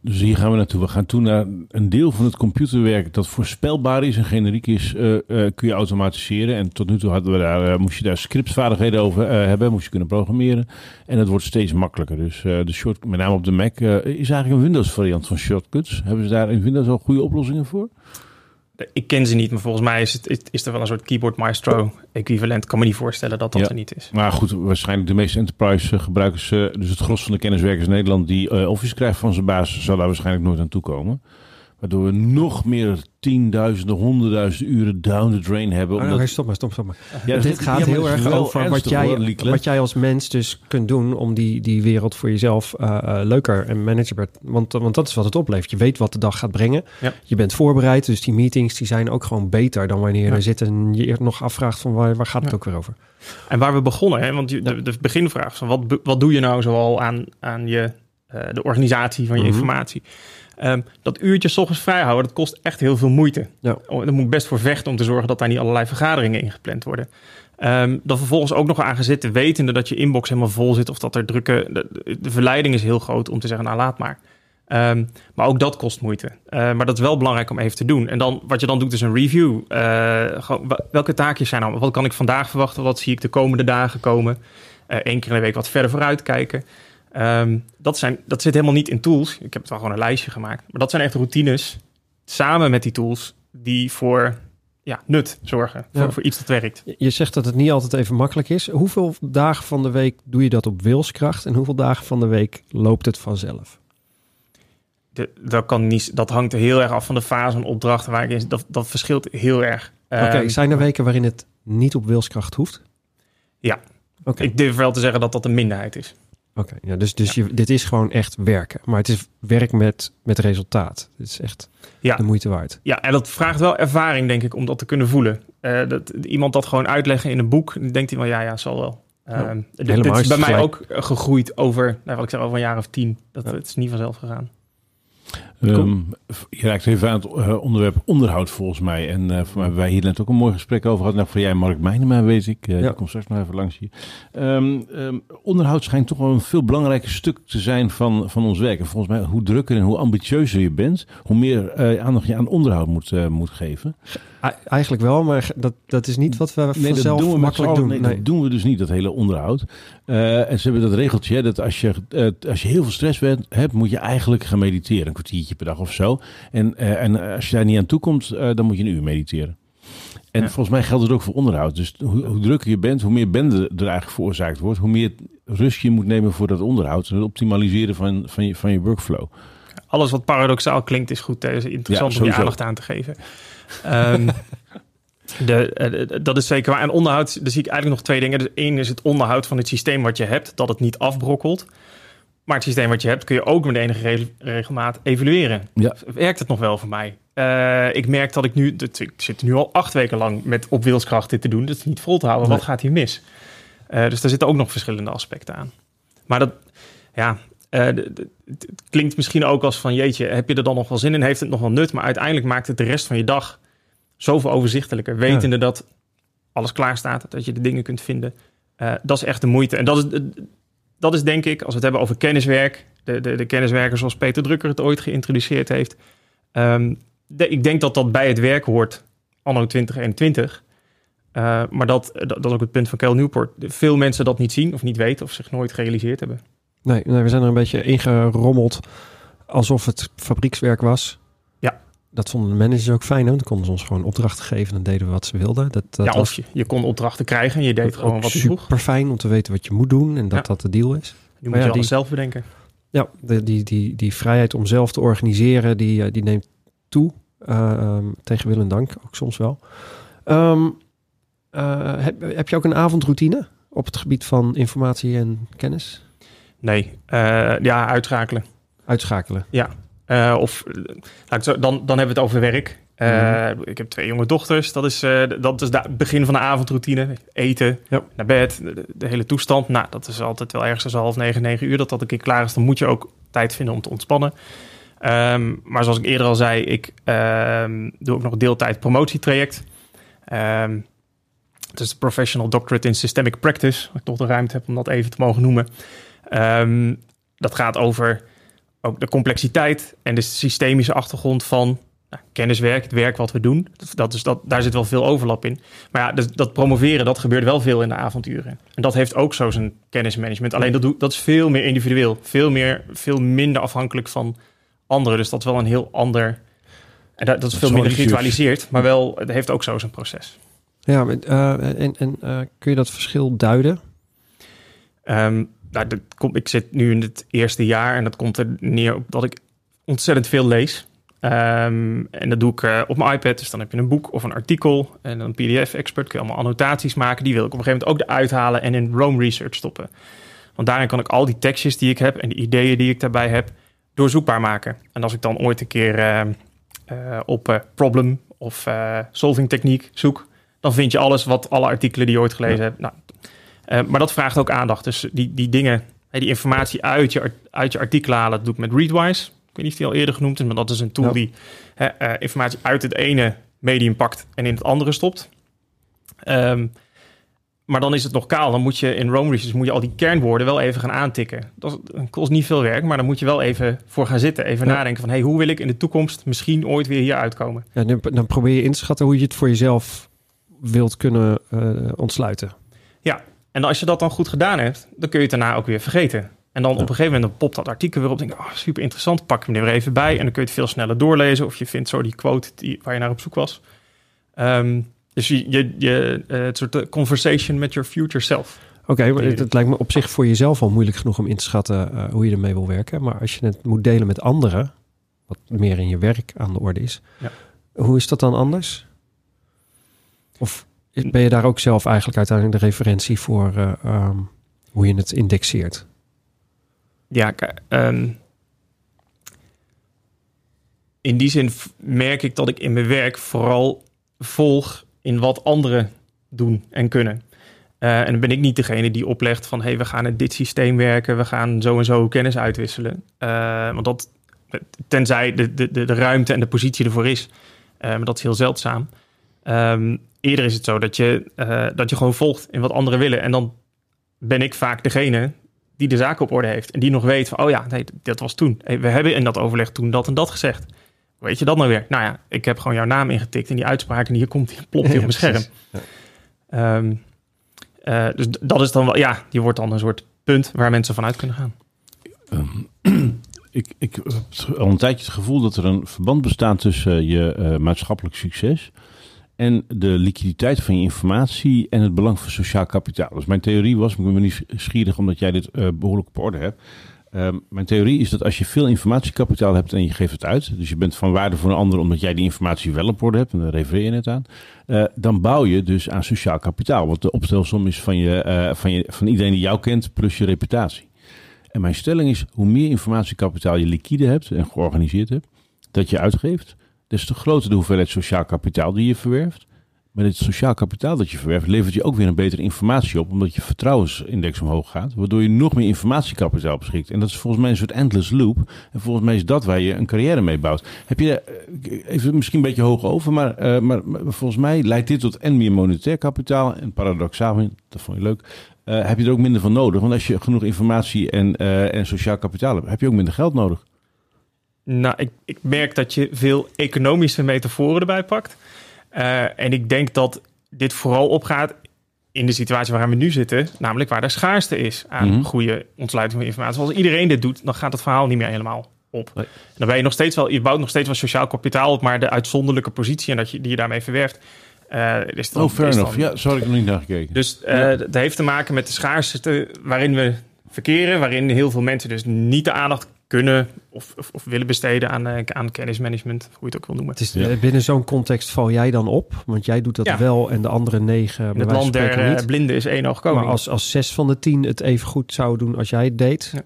Dus hier gaan we naartoe. We gaan toe naar een deel van het computerwerk dat voorspelbaar is en generiek is, eh, eh, kun je automatiseren. En tot nu toe hadden we daar, eh, moest je daar scriptvaardigheden over hebben, moest je kunnen programmeren. En het wordt steeds makkelijker. Dus de short, met name op de Mac, is eigenlijk een Windows variant van shortcuts. Hebben ze daar in Windows al goede oplossingen voor? Ik ken ze niet, maar volgens mij is, het, is, er wel een soort keyboard maestro equivalent. Ik kan me niet voorstellen dat dat Ja. er niet is. Maar goed, waarschijnlijk de meeste enterprise eh, gebruikers, eh, dus het gros van de kenniswerkers in Nederland die eh, Office krijgt van zijn baas, zal daar waarschijnlijk nooit aan toekomen. Waardoor we nog meer tienduizenden, honderdduizenden uren down the drain hebben. Oh, Omdat... nee, stop maar, stop, stop maar. Ja, Dit gaat heel is erg over wat jij, hoor, wat jij als mens dus kunt doen om die, die wereld voor jezelf eh, eh, leuker en managebaar. Want, want dat is wat het oplevert. Je weet wat de dag gaat brengen. Ja. Je bent voorbereid, dus die meetings die zijn ook gewoon beter dan wanneer Ja. er zit en je eerst nog afvraagt van waar, waar gaat het ook weer over. En waar we begonnen, hè, want de, de beginvraag van wat, wat doe je nou zoal aan, aan je, eh, de organisatie van je Mhm. informatie? Ehm, dat uurtje 's ochtends vrijhouden, dat kost echt heel veel moeite. Ja. Oh, Daar moet ik best voor vechten om te zorgen dat daar niet allerlei vergaderingen ingepland worden. Ehm dan vervolgens ook nog aan gezitten, wetende dat je inbox helemaal vol zit of dat er drukke. De, de verleiding is heel groot om te zeggen, nou laat maar. Ehm, maar ook dat kost moeite. Eh, maar dat is wel belangrijk om even te doen. En dan, wat je dan doet, is een review. Eh, welke taakjes zijn nou? Wat kan ik vandaag verwachten? Wat zie ik de komende dagen komen? Eén keer in de week wat verder vooruit Ehm, dat, zijn, dat zit helemaal niet in tools. Ik heb het wel gewoon een lijstje gemaakt. Maar dat zijn echt routines, samen met die tools, die voor ja, nut zorgen. Voor, Ja. voor iets dat werkt. Je- zegt dat het niet altijd even makkelijk is. Hoeveel dagen van de week doe je dat op wilskracht en hoeveel dagen van de week loopt het vanzelf? De, dat, kan niet, dat hangt er heel erg af van de fase en opdrachten waar ik in zit. Dat, dat verschilt heel erg. Oké, Ehm, zijn er weken waarin het niet op wilskracht hoeft? Ja. Oké. Ik durf wel te zeggen dat dat een minderheid is. Oké, ja, dus, dus Je, dit is gewoon echt werken. Maar het is werk met, met resultaat. Het is echt Ja. de moeite waard. Ja, en dat vraagt wel ervaring, denk ik, om dat te kunnen voelen. Eh, dat, iemand dat gewoon uitleggen in een boek, dan denkt hij wel, ja, ja, zal wel. Ja, Ehm, dit, is bij mij gelijk. ook eh, gegroeid over, nou, wat ik zeg, over een jaar of tien. Dat. Het is niet vanzelf gegaan. Ehm, je raakt even aan het eh, onderwerp onderhoud volgens mij. En voor mij hebben wij hier net ook een mooi gesprek over gehad. Nou, voor jij Mark Meijnema weet ik. eh Ja. Komt straks nog even langs hier. Ehm, ehm, onderhoud schijnt toch wel een veel belangrijker stuk te zijn van, van ons werk. En volgens mij, hoe drukker en hoe ambitieuzer je bent, hoe meer aandacht je aan onderhoud moet, moet geven. Eigenlijk wel, maar dat, dat is niet wat we Nee, vanzelf doen we makkelijk doen. Nee, Nee. dat doen we dus niet, dat hele onderhoud. En ze hebben dat regeltje, hè, dat als je, als je heel veel stress bent, hebt, moet je eigenlijk gaan mediteren. Een kwartiertje per dag of zo. En, eh, en als je daar niet aan toe komt, eh, dan moet je een uur mediteren. En Ja. volgens mij geldt het ook voor onderhoud. Dus hoe, hoe drukker je bent, hoe meer bende er eigenlijk veroorzaakt wordt, hoe meer rust je moet nemen voor dat onderhoud. Het optimaliseren van, van, je, van je workflow. Alles wat paradoxaal klinkt is goed. Is interessant Ja, om je aandacht aan te geven. Ehm, de, eh, de- dat is zeker waar. En onderhoud, daar zie ik eigenlijk nog twee dingen. Dus één is het onderhoud van het systeem wat je hebt, dat het niet afbrokkelt. Maar het systeem wat je hebt kun je ook met enige re- regelmaat evalueren. Ja. Werkt het nog wel voor mij? Eh, ik merk dat ik nu, dat, ik zit nu al acht weken lang met op wilskracht dit te doen. Dat is niet vol te houden. Nee. Wat gaat hier mis? Eh, dus daar zitten ook nog verschillende aspecten aan. Maar dat, ja, het het klinkt misschien ook als van jeetje, heb je er dan nog wel zin in? Heeft het nog wel nut? Maar uiteindelijk maakt het de rest van je dag zoveel overzichtelijker. Wetende dat alles klaar staat, dat je de dingen kunt vinden. Dat is echt de moeite. En dat is, dat is denk ik, als we het hebben over kenniswerk, de, de, de zoals Peter Drucker het ooit geïntroduceerd heeft. Ehm, ik denk dat dat bij het werk hoort, anno 2021. Eh, maar dat, dat, dat is ook het punt van Kel Newport. Veel mensen dat niet zien of niet weten of zich nooit gerealiseerd hebben. Nee, nee, we zijn er een beetje ingerommeld alsof het fabriekswerk was. Ja. Dat vonden de managers ook fijn. Hè? Dan konden ze ons gewoon opdrachten geven en deden we wat ze wilden. Dat, dat ja, was of je, je kon opdrachten krijgen en je deed gewoon wat je vroeg. super fijn om te weten wat je moet doen en dat Ja. dat de deal is. Nu moet ja, je alles die- zelf bedenken. Ja, de, die, die, die vrijheid om zelf te organiseren, die, eh, die neemt toe. Eh, ehm, tegen wil en dank ook soms wel. Ehm, eh, heb, heb je ook een avondroutine op het gebied van informatie en kennis? Nee, ja, uitschakelen. Uitschakelen. Eh, of zo, dan, dan hebben we het over werk. Eh, Mhm. Ik heb twee jonge dochters. Dat is, eh, dat is het begin van de avondroutine. Eten, naar bed, de, de hele toestand. Nou, dat is altijd wel ergens tussen half negen, negen uur dat dat een keer klaar is. Dan moet je ook tijd vinden om te ontspannen. Ehm, maar zoals ik eerder al zei, ik ehm, doe ook nog deeltijd promotietraject. Ehm het is de Professional Doctorate in Systemic Practice. Als ik toch de ruimte heb om dat even te mogen noemen. Dat gaat over ook de complexiteit en de systemische achtergrond van nou, kenniswerk, het werk wat we doen. Dat is, dat, daar zit wel veel overlap in. Maar ja, dus dat promoveren, dat gebeurt wel veel in de avonturen. En dat heeft ook zo zijn kennismanagement. Alleen dat, doe, dat is veel meer individueel. Veel, meer, veel minder afhankelijk van anderen. Dus dat is wel een heel ander... En dat, dat is veel minder geritualiseerd. Maar wel, het heeft ook zo zijn proces. Ja, maar, eh, en, en eh, kun je dat verschil duiden? Ehm, nou, dat komt, ik zit nu in het eerste jaar en dat komt er neer op dat ik ontzettend veel lees. Ehm, en dat doe ik eh, op mijn iPad. Dus dan heb je een boek of een artikel en een PDF-expert. Kun je allemaal annotaties maken. Die wil ik op een gegeven moment ook eruit halen en in Rome Research stoppen. Want daarin kan ik al die tekstjes die ik heb en de ideeën die ik daarbij heb doorzoekbaar maken. En als ik dan ooit een keer ehm, eh, op eh, problem of eh, solving techniek zoek, dan vind je alles wat alle artikelen die je ooit gelezen hebt. Nou, eh, maar dat vraagt ook aandacht. Dus die, die dingen, die informatie uit je, uit je artikel halen, dat doe ik met Readwise. Ik weet niet of die al eerder genoemd is, maar dat is een tool Ja. die hè, eh, informatie uit het ene medium pakt en in het andere stopt. Ehm, maar dan is het nog kaal. Dan moet je in Rome Research moet je al die kernwoorden wel even gaan aantikken. Dat, kost niet veel werk, maar dan moet je wel even voor gaan zitten. Even Ja. nadenken van, hey, hoe wil ik in de toekomst misschien ooit weer hier uitkomen? Ja, dan, probeer je in te schatten hoe je het voor jezelf wilt kunnen eh, ontsluiten. En als je dat dan goed gedaan hebt, dan kun je het daarna ook weer vergeten. En dan op een gegeven moment popt dat artikel weer op. Denk ik, oh, super interessant. Pak hem er weer even bij. En dan kun je het veel sneller doorlezen. Of je vindt zo die quote die, waar je naar op zoek was. Ehm, dus je, je, je, eh, het soort eh, conversation met your future self. Oké, maar het lijkt me op zich voor jezelf al moeilijk genoeg om in te schatten eh, hoe je ermee wil werken. Maar als je het moet delen met anderen, wat meer in je werk aan de orde is, Ja. hoe is dat dan anders? Of ben je daar ook zelf eigenlijk uiteindelijk de referentie voor eh, ehm, hoe je het indexeert? Ja, ehm, in die zin merk ik dat ik in mijn werk vooral volg in wat anderen doen en kunnen. Eh, en dan ben ik niet degene die oplegt van... hey, we gaan in dit systeem werken, we gaan zo en zo kennis uitwisselen. Eh, want dat, tenzij de, de, de, ruimte en de positie ervoor is. Maar dat is heel zeldzaam. Ehm, eerder is het zo dat je, eh, dat je gewoon volgt in wat anderen willen. En dan ben ik vaak degene die de zaak op orde heeft. En die nog weet van, oh ja, nee, dat was toen. Hey, we hebben in dat overleg toen dat en dat gezegd. Weet je dat nou weer? Nou ja, ik heb gewoon jouw naam ingetikt in die uitspraak... en hier komt die, plopt die op mijn scherm. Ja. Ehm, eh, dus dat is dan wel, ja, die wordt dan een soort punt waar mensen vanuit kunnen gaan. Ehm, ik, ik heb al een tijdje het gevoel dat er een verband bestaat tussen eh, je eh, maatschappelijk succes en de liquiditeit van je informatie en het belang van sociaal kapitaal. Dus mijn theorie was, ik ben nieuwsgierig omdat jij dit uh, behoorlijk op orde hebt. Um, mijn theorie is dat als je veel informatiekapitaal hebt en je geeft het uit, dus je bent van waarde voor een ander omdat jij die informatie wel op orde hebt, en daar refereer je net aan, uh, dan bouw je dus aan sociaal kapitaal. Want de opstelsom is van, je, uh, van, je, van iedereen die jou kent plus je reputatie. En mijn stelling is, hoe meer informatiekapitaal je liquide hebt en georganiseerd hebt, dat je uitgeeft, des te groter de hoeveelheid sociaal kapitaal die je verwerft. Met het sociaal kapitaal dat je verwerft, levert je ook weer een betere informatie op, omdat je vertrouwensindex omhoog gaat, waardoor je nog meer informatiekapitaal beschikt. En dat is volgens mij een soort endless loop. En volgens mij is dat waar je een carrière mee bouwt. Heb je, eh, even misschien een beetje hoog over, maar, uh, maar, maar, volgens mij leidt dit tot en meer monetair kapitaal. En paradoxaal, dat vond je leuk, uh, heb je er ook minder van nodig. Want als je genoeg informatie en, en sociaal kapitaal hebt, heb je ook minder geld nodig. Nou, ik, ik merk dat je veel economische metaforen erbij pakt. Uh, en ik denk dat dit vooral opgaat in de situatie waarin we nu zitten, namelijk waar er schaarste is aan mm-hmm. goede ontsluiting van informatie. Als iedereen dit doet, dan gaat het verhaal niet meer helemaal op. Nee. Dan ben je nog steeds wel, je bouwt nog steeds wel sociaal kapitaal op, maar de uitzonderlijke positie en dat je die je daarmee verwerft. Uh, is dan, oh, fair enough. Dan, ja, zo had ik nog niet naar gekeken. Dus uh, ja. dat heeft te maken met de schaarste waarin we verkeren, waarin heel veel mensen dus niet de aandacht kunnen of, of, of, willen besteden aan, uh, aan kennismanagement, hoe je het ook wil noemen. Het is, ja. Binnen zo'n context val jij dan op, want jij doet dat ja. wel en de andere negen. In het land der niet. blinden is één oog komen. Maar als, als zes van de tien het even goed zou doen als jij het deed, ja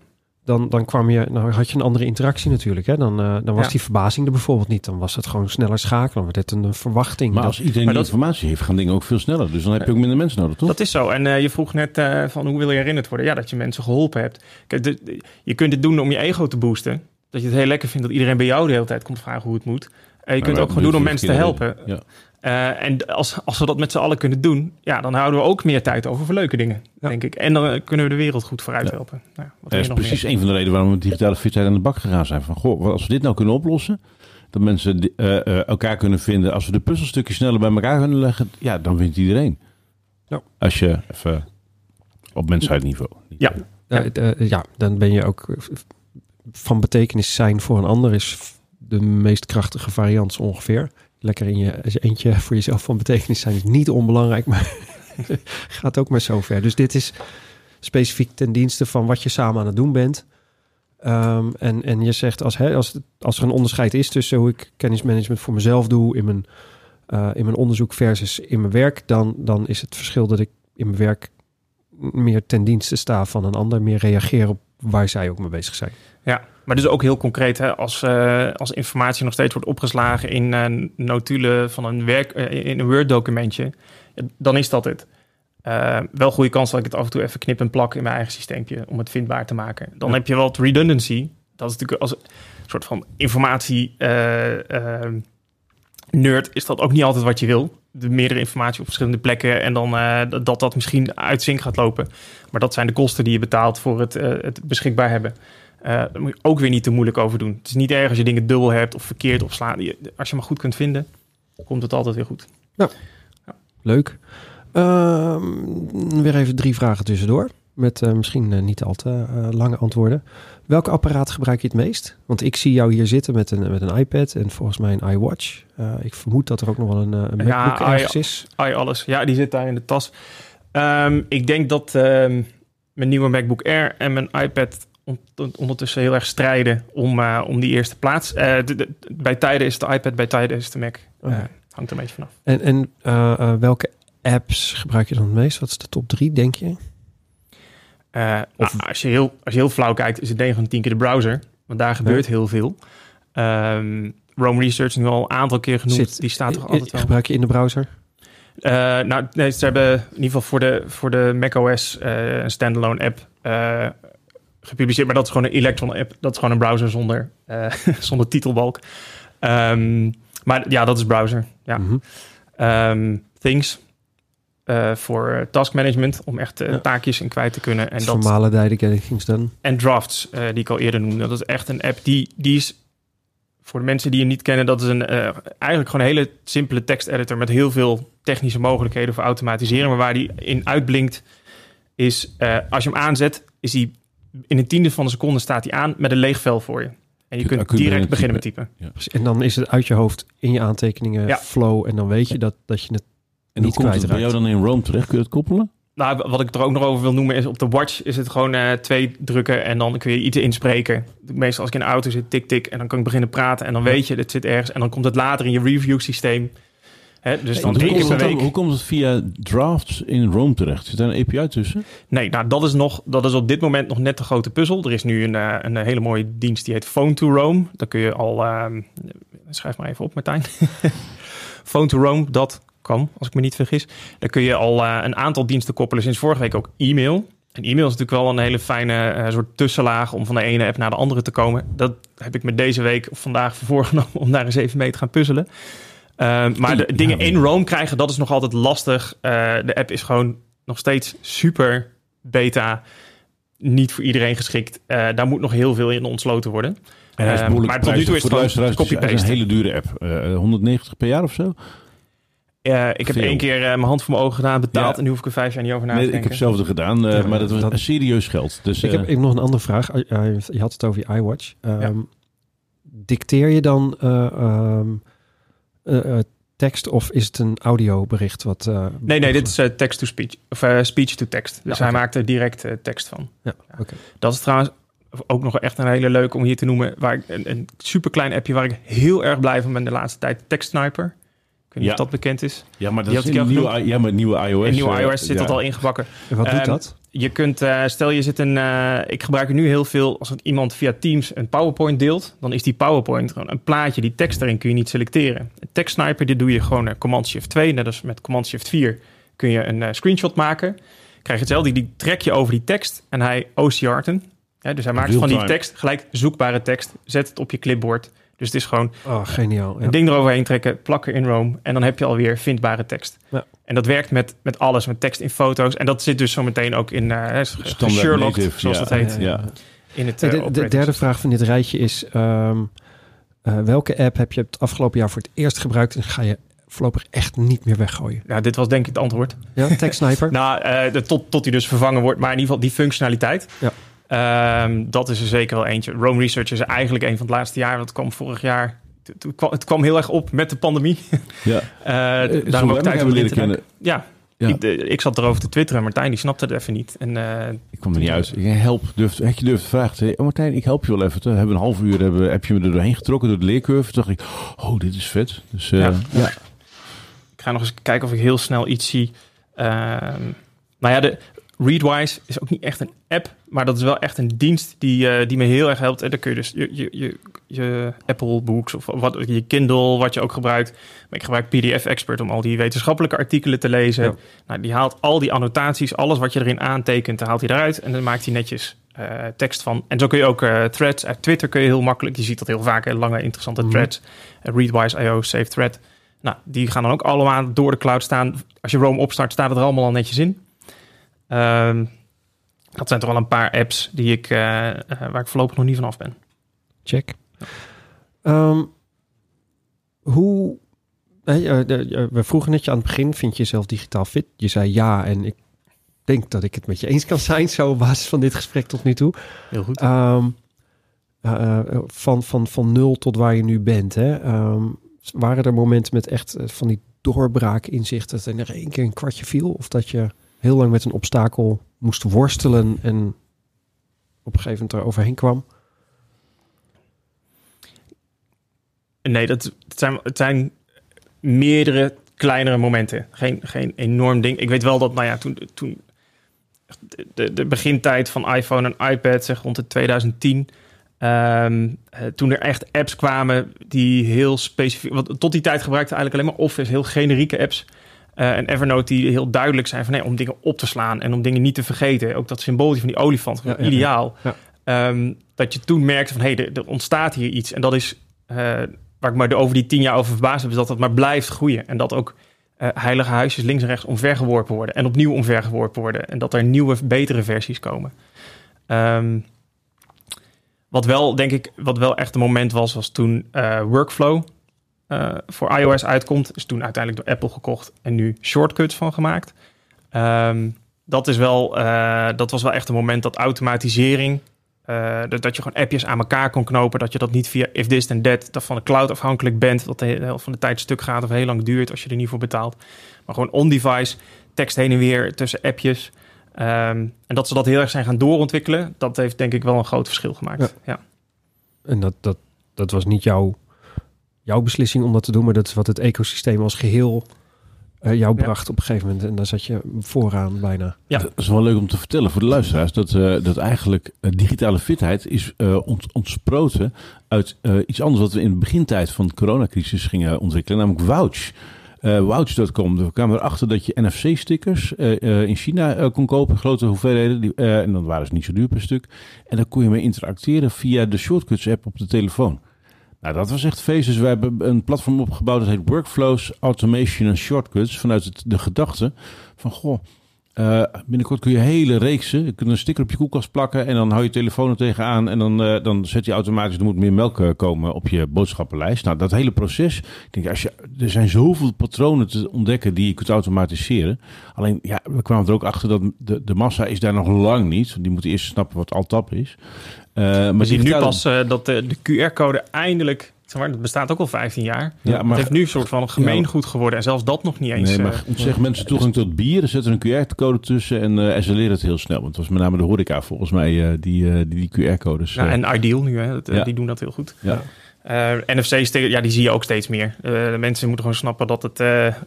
dan, dan, kwam je, dan had je een andere interactie natuurlijk. Hè? Dan, uh, dan was ja. die verbazing er bijvoorbeeld niet. Dan was het gewoon sneller schakelen. Dan werd het een verwachting. Maar als iedereen maar dat, informatie heeft, gaan dingen ook veel sneller. Dus dan heb je ook minder mensen nodig, toch? Dat is zo. En uh, je vroeg net uh, van hoe wil je herinnerd worden? Ja, dat je mensen geholpen hebt. Kijk, de, de, je kunt dit doen om je ego te boosten. Dat je het heel lekker vindt dat iedereen bij jou de hele tijd komt vragen hoe het moet. En je maar kunt het ook gewoon doen om mensen te helpen. Ja. Uh, en als, als we dat met z'n allen kunnen doen, ja, dan houden we ook meer tijd over voor leuke dingen, ja. denk ik. En dan kunnen we de wereld goed vooruit ja. helpen. Nou, dat is precies meer? een van de redenen waarom we digitale fitheid aan de bak gegaan zijn. Van, goh, als we dit nou kunnen oplossen, dat mensen uh, uh, elkaar kunnen vinden. Als we de puzzelstukjes sneller bij elkaar kunnen leggen, ja, dan wint iedereen. Ja. Als je even op mensheidniveau. Ja. Ja. ja, dan ben je ook van betekenis zijn voor een ander is de meest krachtige variant ongeveer lekker in je eentje voor jezelf van betekenis zijn is niet onbelangrijk, maar gaat ook maar zo ver. Dus dit is specifiek ten dienste van wat je samen aan het doen bent. Um, en, en je zegt als, als, als er een onderscheid is tussen hoe ik kennismanagement voor mezelf doe in mijn, uh, in mijn onderzoek versus in mijn werk, dan, dan is het verschil dat ik in mijn werk meer ten dienste sta van een ander, meer reageer op waar zij ook mee bezig zijn. Ja, maar dus ook heel concreet, hè, als, uh, als informatie nog steeds wordt opgeslagen in uh, notulen van een werk, uh, in een Word-documentje, dan is dat het. wel goede kans dat ik het af en toe even knip en plak in mijn eigen systeempje om het vindbaar te maken. Dan ja. heb je wel het redundancy. Dat is natuurlijk als een soort van informatie nerd is dat ook niet altijd wat je wil. De meerdere informatie op verschillende plekken en dan dat dat misschien uit zink gaat lopen. Maar dat zijn de kosten die je betaalt voor het, het beschikbaar hebben. Uh, daar moet je ook weer niet te moeilijk over doen. Het is niet erg als je dingen dubbel hebt of verkeerd opslaan. Als je maar goed kunt vinden, komt het altijd weer goed. Nou, ja. leuk. Uh, weer even drie vragen tussendoor. Met uh, misschien uh, niet al te lange antwoorden. Welke apparaat gebruik je het meest? Want ik zie jou hier zitten met een, met een iPad en volgens mij een iWatch. ik vermoed dat er ook nog wel een, een MacBook ja, ergens is. Ja, alles. Ja, die zit daar in de tas. Um, ik denk dat um, mijn nieuwe MacBook Air en mijn iPad ondertussen heel erg strijden om, uh, om die eerste plaats. Uh, de, de, bij tijden is de iPad, bij tijden is de Mac. Uh, hangt er een beetje vanaf. En, en welke apps gebruik je dan het meest? Wat is de top drie, denk je? of... Nou, als, je heel, als je heel flauw kijkt, is het 9 van 10 keer de browser. Want daar gebeurt heel veel. Um, Rome Research nu al een aantal keer genoemd. Zit, die staat toch altijd wel. Gebruik je in de browser? Uh, nou, nee, ze hebben in ieder geval voor de, voor de macOS uh, een standalone app uh, gepubliceerd. Maar dat is gewoon een Electron app. Dat is gewoon een browser zonder, uh, zonder titelbalk. Um, maar ja, dat is browser. Ja. Mm -hmm. um, Things. Uh, voor task management, om echt uh, ja. taakjes in kwijt te kunnen. En dat, things done. En drafts, die ik al eerder noemde. Dat is echt een app die, die is, voor de mensen die je niet kennen, dat is een, eigenlijk gewoon een hele simpele teksteditor met heel veel technische mogelijkheden voor automatiseren. Maar waar die in uitblinkt, is als je hem aanzet, is die in een tiende van de seconde staat hij aan met een leeg vel voor je. En je Kun- kunt direct beginnen beginnen met typen. Precies. En dan is het uit je hoofd in je aantekeningen Ja. flow. En dan weet je dat, dat je het En hoe niet komt het bij jou dan in Rome terecht? Kun je het koppelen? Nou, wat ik er ook nog over wil noemen is op de watch is het gewoon eh, twee drukken en dan kun je iets inspreken. Meestal als ik in de auto zit, tik tik en dan kan ik beginnen praten en dan weet je, dit zit ergens en dan komt het later in je review systeem. Dus dan één keer per week. hoe komt het via drafts in Rome terecht? Zit daar een API tussen? Nee, nou dat is, nog, dat is op dit moment nog net de grote puzzel. Er is nu een, eh, een hele mooie dienst die heet Phone to Rome. Daar kun je al, ehm, schrijf maar even op Martijn. Phone to Rome, dat kan, als ik me niet vergis. Daar kun je al eh, een aantal diensten koppelen. Sinds vorige week ook e-mail. En e-mail is natuurlijk wel een hele fijne eh, soort tussenlaag om van de ene app naar de andere te komen. Dat heb ik me deze week of vandaag voorgenomen om daar eens even mee te gaan puzzelen. Ehm, maar de Ja, dingen in Rome krijgen, dat is nog altijd lastig. Eh, de app is gewoon nog steeds super beta. Niet voor iedereen geschikt. Eh, daar moet nog heel veel in ontsloten worden. En hij is Ehm, maar tot nu toe is het gewoon copy-paste. een hele dure app. Eh, 190 per jaar of zo? Eh, ik heb Veel. één keer eh, mijn hand voor mijn ogen gedaan, betaald. Ja. En nu hoef ik er vijf jaar niet over na te Nee, ik denken. heb hetzelfde gedaan, eh, Ja, maar dat was dat- serieus geld. Dus, Ik eh, heb even nog een andere vraag. Je had het over je iWatch. Ehm, Dicteer je dan eh, eh, tekst of is het een audiobericht? Wat, eh, Nee, nee, dit is eh, text-to-speech. Of speech-to-text. Dus Ja, hij oké. maakt er direct tekst van. Ja, oké. Dat is trouwens ook nog echt een hele leuke om hier te noemen. Waar ik, een, een super klein appje waar ik heel erg blij van ben de laatste tijd. TextSniper. Ik weet niet Ja. of dat bekend is. ja, maar dat Die is al nieuwe, ja, maar nieuwe iOS. In nieuwe iOS zit ja. dat al ingebakken. En wat doet Ehm, dat? Je kunt, eh, stel je zit een, eh, ik gebruik het nu heel veel als iemand via Teams een PowerPoint deelt, dan is die PowerPoint gewoon een plaatje, die tekst erin kun je niet selecteren. Een Text Sniper, dit doe je gewoon Command Shift 2, net als met Command Shift 4 kun je een eh, screenshot maken. Krijg je hetzelfde, die trek je over die tekst en hij OCR't hem. Ja, dus hij maakt van die tekst gelijk zoekbare tekst, zet het op je clipboard. Dus het is gewoon Oh, geniaal. Ja. een ding eroverheen trekken, plakken in Rome en dan heb je alweer vindbare tekst. Ja. En dat werkt met, met alles, met tekst in foto's. En dat zit dus zo meteen ook in uh, Standaard Sherlock, native, zoals ja. dat heet. Ja, Ja. In het, de, eh, de- derde vraag van dit rijtje is... ehm, eh, welke app heb je het afgelopen jaar voor het eerst gebruikt... en ga je voorlopig echt niet meer weggooien? Nou, dit was denk ik het antwoord. Ja, Text Sniper? Nou, eh, de, tot, tot die dus vervangen wordt, maar in ieder geval die functionaliteit. Ja. Ehm, dat is er zeker wel eentje. Rome Research is eigenlijk een van het laatste jaar. Dat kwam vorig jaar. Het, kwam, het kwam heel erg op met de pandemie. Ja. Zo daarom ook we tijd om leren kennen. Ja, Ja. Ik, ik zat erover te twitteren. Martijn die snapte het even niet. En eh, Ik kwam er niet uit. Ik help, durft, heb je durft te vragen. Zei, oh Martijn, ik help je wel even. Toen hebben we een half uur, hebben, heb je me er doorheen getrokken door de leercurve. Toen dacht ik, oh, dit is vet. Dus Ja. ja. ik ga nog eens kijken of ik heel snel iets zie. Ehm, nou ja, de Readwise is ook niet echt een app, maar dat is wel echt een dienst die, eh, die me heel erg helpt. En dan kun je dus je, je, je, je Apple Books of wat, je Kindle, wat je ook gebruikt. Maar ik gebruik PDF Expert om al die wetenschappelijke artikelen te lezen. Ja. Nou, die haalt al die annotaties, alles wat je erin aantekent, haalt hij eruit. En dan maakt hij netjes eh, tekst van. En zo kun je ook eh, threads uit Twitter kun je heel makkelijk. Je ziet dat heel vaak, lange interessante Mhm. threads. Readwise IO, Save Thread. Nou, die gaan dan ook allemaal door de cloud staan. Als je Rome opstart, staat het er allemaal al netjes in. Ehm, dat zijn toch wel een paar apps die ik, eh, eh, waar ik voorlopig nog niet van af ben. Check. Ehm, hoe... eh, we vroegen net je aan het begin, vind je jezelf digitaal fit? Je zei ja en ik denk dat ik het met je eens kan zijn, zo op basis van dit gesprek tot nu toe. Heel goed. Ehm, eh, eh, van, van, van nul tot waar je nu bent, hè? Ehm, waren er momenten met echt van die doorbraak inzicht dat er nog één keer een kwartje viel? Of dat je heel lang met een obstakel moest worstelen en op een gegeven moment er overheen kwam? Nee, dat, het, zijn, het zijn meerdere kleinere momenten. Geen, geen enorm ding. Ik weet wel dat, nou ja, toen, toen de, de, begintijd van iPhone en iPad, zeg rond de 2010, ehm, eh, toen er echt apps kwamen die heel specifiek, want tot die tijd gebruikte eigenlijk alleen maar Office, heel generieke apps. Eh, en Evernote die heel duidelijk zijn van nee, om dingen op te slaan en om dingen niet te vergeten. Ook dat symbooltje van die olifant, Ja, ideaal. ja. Ehm, dat je toen merkte van hé, hey, er, er ontstaat hier iets. En dat is eh, waar ik me over die tien jaar over verbaasd heb, is dat het maar blijft groeien. En dat ook eh, heilige huisjes links en rechts omvergeworpen worden. En opnieuw omvergeworpen worden. En dat er nieuwe, betere versies komen. Ehm, wat wel, denk ik, wat wel echt een moment was, was toen Workflow eh, voor iOS uitkomt. Is toen uiteindelijk door Apple gekocht en nu shortcuts van gemaakt. Ehm, dat, is wel, eh, dat was wel echt een moment dat automatisering Uh, dat je gewoon appjes aan elkaar kon knopen. Dat je dat niet via if this and that, dat van de cloud afhankelijk bent. Dat de helft van de tijd stuk gaat of heel lang duurt als je er niet voor betaalt. Maar gewoon on-device, tekst heen en weer tussen appjes. Um, en dat ze dat heel erg zijn gaan doorontwikkelen, dat heeft denk ik wel een groot verschil gemaakt. Ja. ja. En dat, dat, dat was niet jouw, jouw beslissing om dat te doen, maar dat is wat het ecosysteem als geheel uh, jou bracht op een gegeven moment. En daar zat je vooraan bijna. Ja, dat is wel leuk om te vertellen voor de luisteraars. Dat, uh, dat eigenlijk uh, digitale fitheid is ont, ontsproten uit iets anders wat we in de begintijd van de coronacrisis gingen ontwikkelen. Namelijk Wouch. Wouch.com. We kwamen erachter dat je NFC-stickers in China kon kopen, grote hoeveelheden. Die, en dan waren ze niet zo duur per stuk. En dan kon je mee interacteren via de Shortcuts-app op de telefoon. Nou, dat was echt feest. Dus we hebben een platform opgebouwd dat heet Workflows, Automation en Shortcuts. Vanuit de gedachte van, goh, uh, binnenkort kun je hele reeksen, je kunt een sticker op je koelkast plakken en dan hou je telefoon er tegenaan en dan, uh, dan zet je automatisch, er moet meer melk uh, komen op je boodschappenlijst. Nou, dat hele proces, ik denk, als je, er zijn zoveel patronen te ontdekken die je kunt automatiseren. Alleen, ja, we kwamen er ook achter dat de, de massa is daar nog lang niet. Die moet eerst snappen wat Altap is. Uh, maar we zien nu pas dat de, de QR-code eindelijk dat bestaat ook al 15 jaar. Ja, maar, het heeft nu een soort van gemeengoed geworden. En zelfs dat nog niet eens. Nee, maar uh, zeggen mensen toegang tot bier. Er zetten een QR-code tussen en, uh, en ze leren het heel snel. Want het was met name de horeca volgens mij uh, die, die, die QR-codes. Ja, en Ideal nu, hè, dat, ja. die doen dat heel goed. Ja. NFC, ja, die zie je ook steeds meer. de mensen moeten gewoon snappen dat het,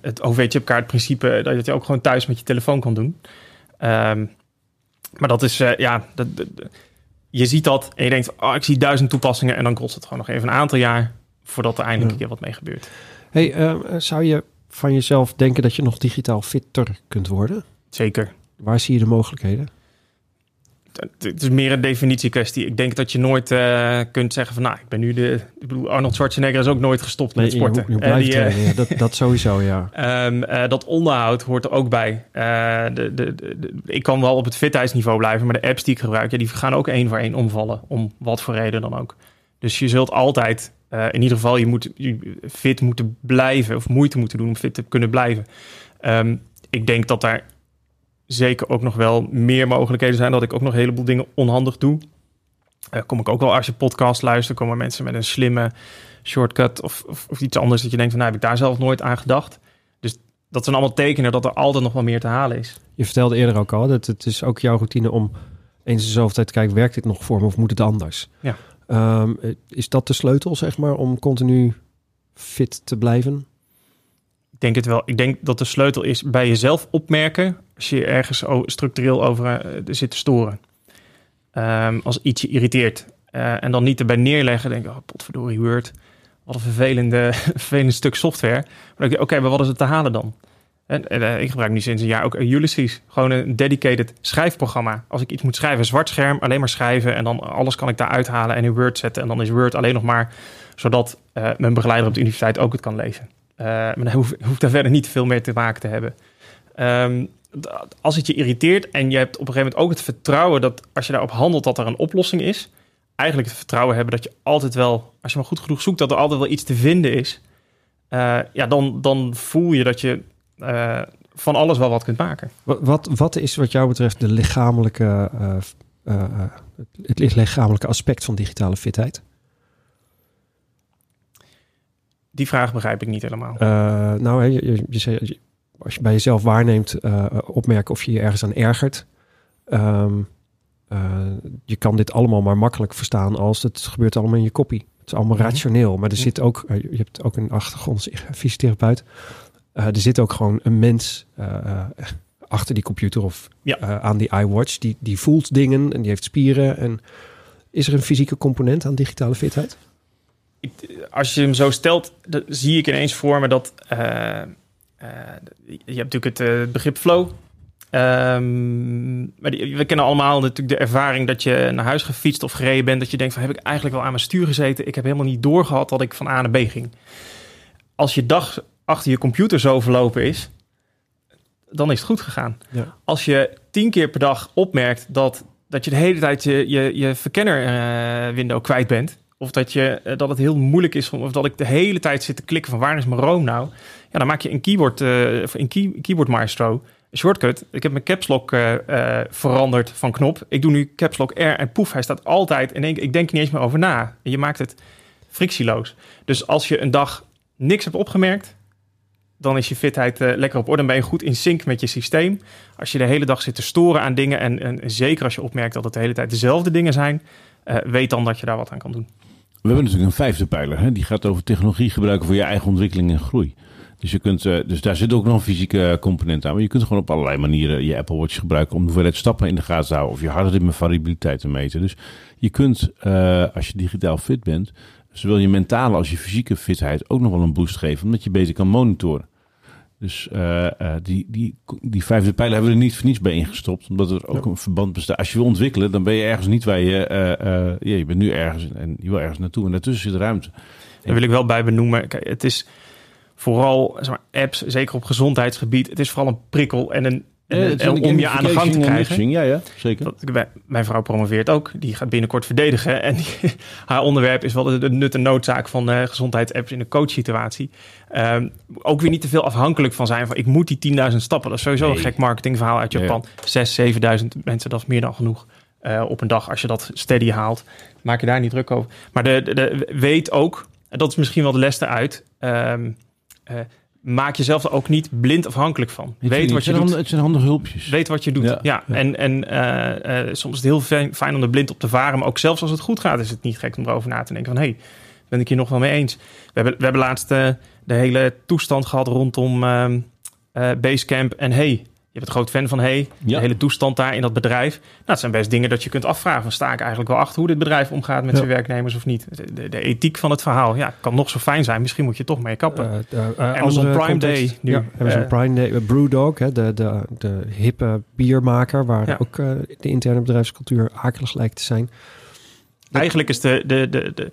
het OV-chipkaartprincipe... dat je het ook gewoon thuis met je telefoon kan doen. Um, maar dat is, ja... Dat, dat, je ziet dat en je denkt, oh, ik zie duizend toepassingen en dan kost het gewoon nog even een aantal jaar voordat er eindelijk een keer wat mee gebeurt. Hey, uh, zou je van jezelf denken dat je nog digitaal fitter kunt worden? Zeker. Waar zie je de mogelijkheden? Het is meer een definitiekwestie. Ik denk dat je nooit uh, kunt zeggen van, nou, ik ben nu de... Ik bedoel, Arnold Schwarzenegger is ook nooit gestopt met sporten. Je, je blijft uh, trainen, ja, dat, dat sowieso, ja. Um, uh, dat onderhoud hoort er ook bij. De, de, de, ik kan wel op het fitheidsniveau blijven, maar de apps die ik gebruik, ja, die gaan ook één voor één omvallen. Om wat voor reden dan ook. Dus je zult altijd, in ieder geval, je moet je fit moeten blijven, of moeite moeten doen om fit te kunnen blijven. Um, ik denk dat daar zeker ook nog wel meer mogelijkheden zijn. Dat ik ook nog een heleboel dingen onhandig doe. Uh, kom ik ook wel als je podcast luistert, komen mensen met een slimme shortcut of, of, of, iets anders dat je denkt van, nou heb ik daar zelf nooit aan gedacht. Dus dat zijn allemaal tekenen dat er altijd nog wel meer te halen is. Je vertelde eerder ook al dat het is ook jouw routine om eens in zoveel tijd te kijken, werkt dit nog voor me of moet het anders? Ja. Um, is dat de sleutel, zeg maar, om continu fit te blijven? Denk het wel. Ik denk dat de sleutel is bij jezelf opmerken als je ergens structureel over uh, zit te storen. Um, als iets je irriteert. Uh, en dan niet erbij neerleggen. Denk oh, potverdorie Word. Wat een vervelende, vervelend stuk software. Maar denk oké, maar wat is het te halen dan? Uh, ik gebruik nu sinds een jaar ook Ulysses. Gewoon een dedicated schrijfprogramma. Als ik iets moet schrijven, zwart scherm, alleen maar schrijven. En dan alles kan ik daar uithalen en in Word zetten. En dan is Word alleen nog maar zodat mijn begeleider op de universiteit ook het kan lezen. Uh, maar dan hoeft hoef daar verder niet veel meer te maken te hebben. Um, als het je irriteert en je hebt op een gegeven moment ook het vertrouwen dat als je daarop handelt dat er een oplossing is, eigenlijk het vertrouwen hebben dat je altijd wel, als je maar goed genoeg zoekt, dat er altijd wel iets te vinden is. Uh, ja, dan, dan voel je dat je uh, van alles wel wat kunt maken. Wat, wat, is wat jou betreft de lichamelijke, het lichamelijke aspect van digitale fitheid? Die vraag begrijp ik niet helemaal. nou, je, je, als je bij jezelf waarneemt, uh, opmerken of je je ergens aan ergert. Um, uh, je kan dit allemaal maar makkelijk verstaan als het gebeurt allemaal in je kopie. Het is allemaal mhm. rationeel, maar er zit ook, je hebt ook een achtergrond fysiotherapeut. er zit ook gewoon een mens achter die computer of ja. aan die iWatch. Die, die voelt dingen en die heeft spieren. En is er een fysieke component aan digitale fitheid? Als je hem zo stelt, zie ik ineens voor me dat uh, je hebt natuurlijk het, uh, begrip flow. Um, maar die, we kennen allemaal natuurlijk de ervaring dat je naar huis gefietst of gereden bent. Dat je denkt van heb ik eigenlijk wel aan mijn stuur gezeten. Ik heb helemaal niet doorgehad dat ik van A naar B ging. Als je dag achter je computer zo verlopen is, dan is het goed gegaan. Ja. Als je tien keer per dag opmerkt dat, dat je de hele tijd je, je, je verkenner uh, window kwijt bent. Of dat, je, dat het heel moeilijk is, of dat ik de hele tijd zit te klikken van waar is mijn room nou? Ja, dan maak je een keyboard, een key, keyboard maestro. Shortcut. Ik heb mijn caps lock eh, eh, veranderd van knop. Ik doe nu caps lock R en poef, hij staat altijd in één Ik denk niet eens meer over na. En je maakt het frictieloos. Dus als je een dag niks hebt opgemerkt, dan is je fitheid lekker op orde. Dan ben je goed in sync met je systeem. Als je de hele dag zit te storen aan dingen... en, en zeker als je opmerkt dat het de hele tijd dezelfde dingen zijn... Weet dan dat je daar wat aan kan doen. We hebben natuurlijk een vijfde pijler. Hè? Die gaat over technologie gebruiken voor je eigen ontwikkeling en groei. Dus, je kunt, uh, dus daar zit ook nog een fysieke component aan. Maar je kunt gewoon op allerlei manieren je Apple Watch gebruiken... om de hoeveelheid stappen in de gaten te houden... of je hartritme variabiliteit te meten. Dus je kunt, als je digitaal fit bent... zowel je mentale als je fysieke fitheid ook nog wel een boost geven... omdat je beter kan monitoren. Dus uh, uh, die, die, die vijfde pijler hebben we er niet voor niets bij ingestopt. Omdat er ook ja. een verband bestaat. Als je wil ontwikkelen, dan ben je ergens niet waar je... Uh, ja, je bent nu ergens en je wil ergens naartoe. En daartussen zit ruimte. Daar wil ik wel bij benoemen. Kijk, het is vooral zeg maar, apps, zeker op gezondheidsgebied. Het is vooral een prikkel en een en, en om je aan de gang te krijgen. Ja, ja, zeker. Dat, mijn vrouw promoveert ook. Die gaat binnenkort verdedigen. En die, haar onderwerp is wel de, de nut en noodzaak van uh, gezondheidsapps in een coachsituatie. Um, ook weer niet te veel afhankelijk van zijn van ik moet die 10.000 stappen. Dat is sowieso nee. een gek marketingverhaal uit Japan. Ja, ja. 6.000, 7.000 mensen, dat is meer dan genoeg. Uh, op een dag als je dat steady haalt. Maak je daar niet druk over. Maar de, de, de weet ook, en dat is misschien wel de les eruit... Um, uh, maak jezelf er ook niet blind afhankelijk van. Weet wat je doet. Het zijn handige hulpjes. Weet wat je doet. Ja, ja. ja. en, en uh, uh, soms is het heel fijn, fijn, om er blind op te varen. Maar ook zelfs als het goed gaat, is het niet gek om erover na te denken van... hé, hey, ben ik hier nog wel mee eens? We hebben, we hebben laatst uh, de hele toestand gehad rondom Basecamp en Hey... Je bent een groot fan van Hey, ja. de hele toestand daar in dat bedrijf. Nou, het zijn best dingen dat je kunt afvragen. Sta ik eigenlijk wel achter hoe dit bedrijf omgaat met ja. zijn werknemers of niet? De, de, de, ethiek van het verhaal, ja, kan nog zo fijn zijn. Misschien moet je toch mee kappen. Uh, uh, Amazon Prime context, Day nu. Ja, Amazon Prime Day, Brewdog, hè, de, de, de hippe biermaker... waar ook de interne bedrijfscultuur akelig lijkt te zijn. Dat... Eigenlijk is de... de, de, de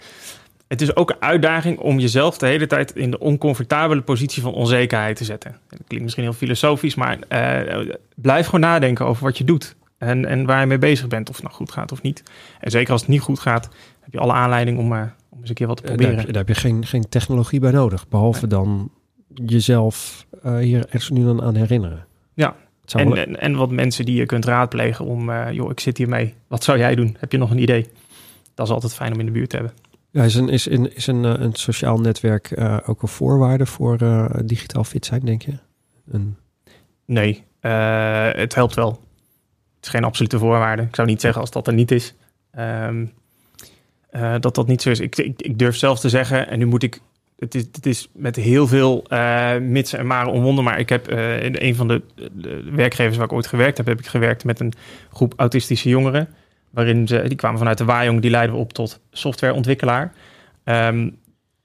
het is ook een uitdaging om jezelf de hele tijd in de oncomfortabele positie van onzekerheid te zetten. Dat klinkt misschien heel filosofisch, maar uh, blijf gewoon nadenken over wat je doet. En, en waar je mee bezig bent, of het nou goed gaat of niet. En zeker als het niet goed gaat, heb je alle aanleiding om, uh, om eens een keer wat te proberen. Daar, daar heb je geen, geen technologie bij nodig, behalve nee. dan jezelf hier echt nu dan aan herinneren. Ja, en, wel... en, en, wat mensen die je kunt raadplegen om, joh, ik zit hier mee. Wat zou jij doen? Heb je nog een idee? Dat is altijd fijn om in de buurt te hebben. Ja, is een, is is een, een sociaal netwerk uh, ook een voorwaarde voor uh, digitaal fit zijn, denk je? Een... Nee, het helpt wel. Het is geen absolute voorwaarde. Ik zou niet zeggen als dat er niet is, um, dat dat niet zo is. Ik, ik, ik, durf zelf te zeggen, en nu moet ik. Het is, het is met heel veel mitsen en maren omwonden, maar ik heb in een van de werkgevers waar ik ooit gewerkt heb, heb ik gewerkt met een groep autistische jongeren waarin ze, die kwamen vanuit de Waaijong, die leiden we op tot softwareontwikkelaar. Um,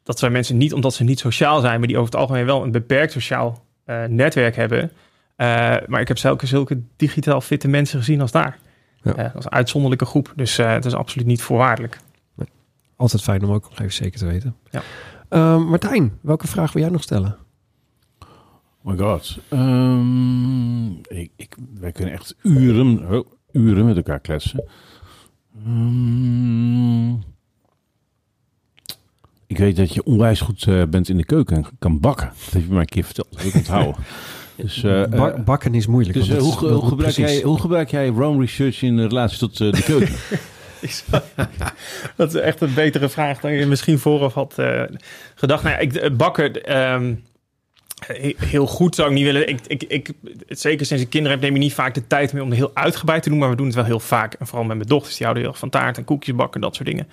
dat zijn mensen niet omdat ze niet sociaal zijn, maar die over het algemeen wel een beperkt sociaal uh, netwerk hebben. Uh, maar ik heb zulke, zulke digitaal fitte mensen gezien als daar. Ja. Uh, dat is een uitzonderlijke groep, dus het is absoluut niet voorwaardelijk. Nee. Altijd fijn om ook nog even zeker te weten. Ja. Um, Martijn, welke vraag wil jij nog stellen? Oh my god. Um, ik, ik, wij kunnen echt uren, oh, uren met elkaar kletsen. Um, ik weet dat je onwijs goed uh, bent in de keuken en kan bakken. Dat heb je maar een keer verteld. Dat ik onthouden. Dus, uh, ba bakken is moeilijk. Dus uh, hoe, hoe, gebruik jij, hoe gebruik jij Rome Research in relatie tot de keuken? dat is echt een betere vraag dan je misschien vooraf had gedacht. Nou ja, ik, bakken... Um, heel goed zou ik niet willen. Ik, ik, ik, zeker sinds ik kinderen heb, neem je niet vaak de tijd meer om het heel uitgebreid te doen. Maar we doen het wel heel vaak. En vooral met mijn dochters, die houden heel erg van taart en koekjes bakken, dat soort dingen.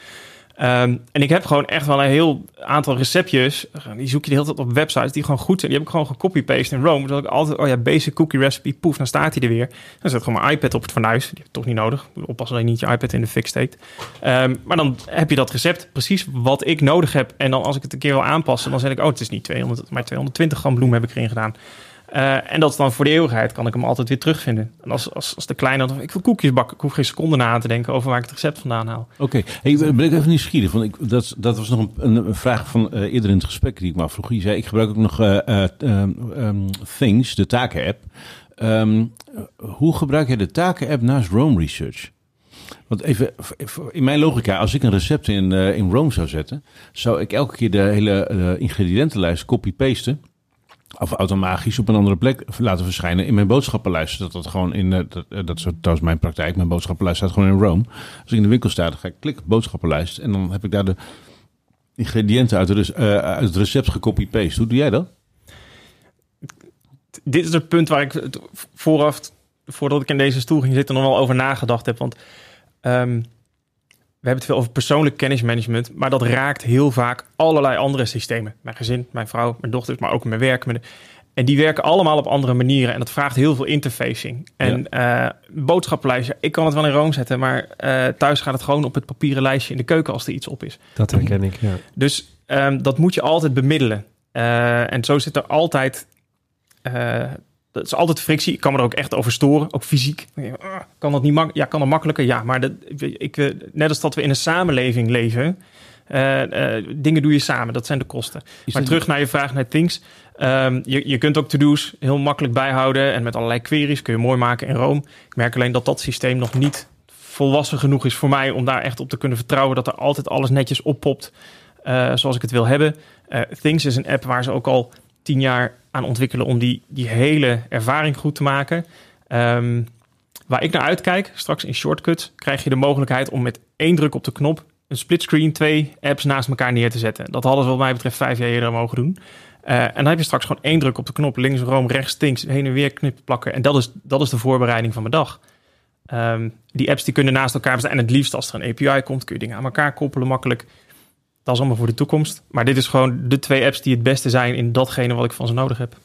Um, en ik heb gewoon echt wel een heel aantal receptjes. Die zoek je de hele tijd op websites die gewoon goed zijn. Die heb ik gewoon gecopy-paste in Rome. Dat ik altijd, oh ja, basic cookie recipe, poef, dan staat hij er weer. Dan zet gewoon mijn iPad op het fornuis. Die heb je toch niet nodig. Oppassen dat je niet je iPad in de fik steekt. Um, maar dan heb je dat recept, precies wat ik nodig heb. En dan als ik het een keer wil aanpassen, dan zeg ik, oh, het is niet 200, maar 220 gram bloem heb ik erin gedaan. Uh, en dat is dan voor de eeuwigheid, kan ik hem altijd weer terugvinden. En als, als, als de kleine, ik wil koekjes bakken. Ik hoef geen seconde na te denken over waar ik het recept vandaan haal. Oké, okay. hey, ben ik even nieuwsgierig. Want ik, dat, dat was nog een, een vraag van uh, eerder in het gesprek die ik me afvroeg. Je zei, ik gebruik ook nog uh, um, um, Things, de taken-app. Um, hoe gebruik je de taken-app naast Rome Research? Want even, in mijn logica, als ik een recept in, in Rome zou zetten, zou ik elke keer de hele ingrediëntenlijst copy-pasten of automagisch op een andere plek laten verschijnen in mijn boodschappenlijst. Dat dat gewoon in, uh, dat, uh, dat is mijn praktijk. Mijn boodschappenlijst staat gewoon in Rome. Als ik in de winkel sta, dan ga ik klikken op boodschappenlijst. En dan heb ik daar de ingrediënten uit, de, uh, uit het recept gecopy-paste. Hoe doe jij dat? Dit is het punt waar ik vooraf, voordat ik in deze stoel ging zitten, nog wel over nagedacht heb. Want we hebben het veel over persoonlijk kennismanagement, maar dat raakt heel vaak allerlei andere systemen. Mijn gezin, mijn vrouw, mijn dochters, maar ook mijn werk. Mijn, en die werken allemaal op andere manieren en dat vraagt heel veel interfacing. En ja. uh, boodschappenlijstje, ik kan het wel in room zetten, maar uh, thuis gaat het gewoon op het papieren lijstje in de keuken als er iets op is. Dat herken ik, ja. Dus um, dat moet je altijd bemiddelen. Uh, en zo zit er altijd dat is altijd frictie. Ik kan me er ook echt over storen, ook fysiek. Kan dat niet mak ja, kan dat makkelijker? Ja, maar dat, ik, net als dat we in een samenleving leven, uh, uh, dingen doe je samen. Dat zijn de kosten. Is maar terug niet... naar je vraag naar Things. Um, je, je kunt ook to-do's heel makkelijk bijhouden en met allerlei queries kun je mooi maken in Rome. Ik merk alleen dat dat systeem nog niet volwassen genoeg is voor mij om daar echt op te kunnen vertrouwen dat er altijd alles netjes oppopt uh, zoals ik het wil hebben. Things is een app waar ze ook al tien jaar aan ontwikkelen om die, die hele ervaring goed te maken. Um, waar ik naar uitkijk, straks in Shortcut, krijg je de mogelijkheid om met één druk op de knop een splitscreen twee apps naast elkaar neer te zetten. Dat hadden ze wat mij betreft vijf jaar eerder mogen doen. Uh, en dan heb je straks gewoon één druk op de knop, links, room, rechts, links, heen en weer knippen, plakken. En dat is, dat is de voorbereiding van mijn dag. Um, die apps die kunnen naast elkaar bestaan. En het liefst als er een API komt, kun je dingen aan elkaar koppelen makkelijk. Dat is allemaal voor de toekomst. Maar dit is gewoon de twee apps die het beste zijn in datgene wat ik van ze nodig heb.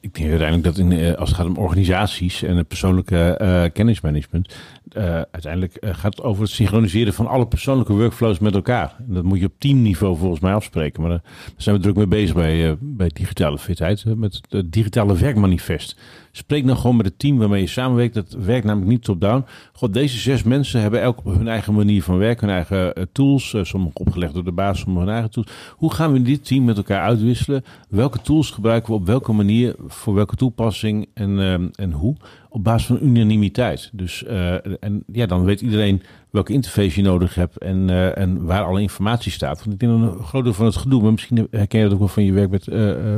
Ik denk uiteindelijk dat in, als het gaat om organisaties en het persoonlijke uh, kennismanagement, uh, uiteindelijk gaat het over het synchroniseren van alle persoonlijke workflows met elkaar. En dat moet je op teamniveau volgens mij afspreken. Maar daar zijn we druk mee bezig bij, bij digitale fitheid, met het digitale werkmanifest. Spreek nou gewoon met het team waarmee je samenwerkt. Dat werkt namelijk niet top-down. God, deze zes mensen hebben elk op hun eigen manier van werken, hun eigen uh, tools. Uh, sommige opgelegd door de baas, sommige hun eigen tools. Hoe gaan we dit team met elkaar uitwisselen? Welke tools gebruiken we op welke manier, voor welke toepassing en, uh, en hoe? Op basis van unanimiteit. Dus en ja, dan weet iedereen welke interface je nodig hebt en, en waar alle informatie staat. Want ik denk dat een groot deel van het gedoe, maar misschien herken je dat ook wel van je werk met,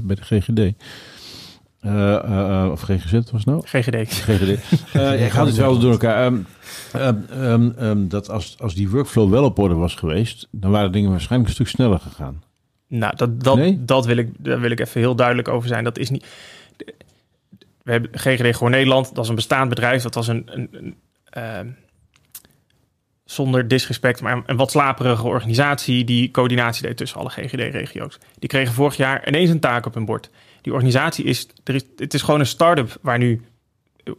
bij de GGD. Uh, uh, of GGZ was het nou? GGD. GGD. Ik had het wel door elkaar. Um, um, um, dat als, als die workflow wel op orde was geweest, dan waren dingen waarschijnlijk een stuk sneller gegaan. Nou, dat, dat, nee? dat wil ik, daar wil ik even heel duidelijk over zijn. Dat is niet. We hebben GGD Gewoon Nederland, dat is een bestaand bedrijf. Dat was een, een, een zonder disrespect, maar een wat slaperige organisatie die coördinatie deed tussen alle GGD-regio's. Die kregen vorig jaar ineens een taak op hun bord. Die organisatie is, er is, het is gewoon een start-up waar nu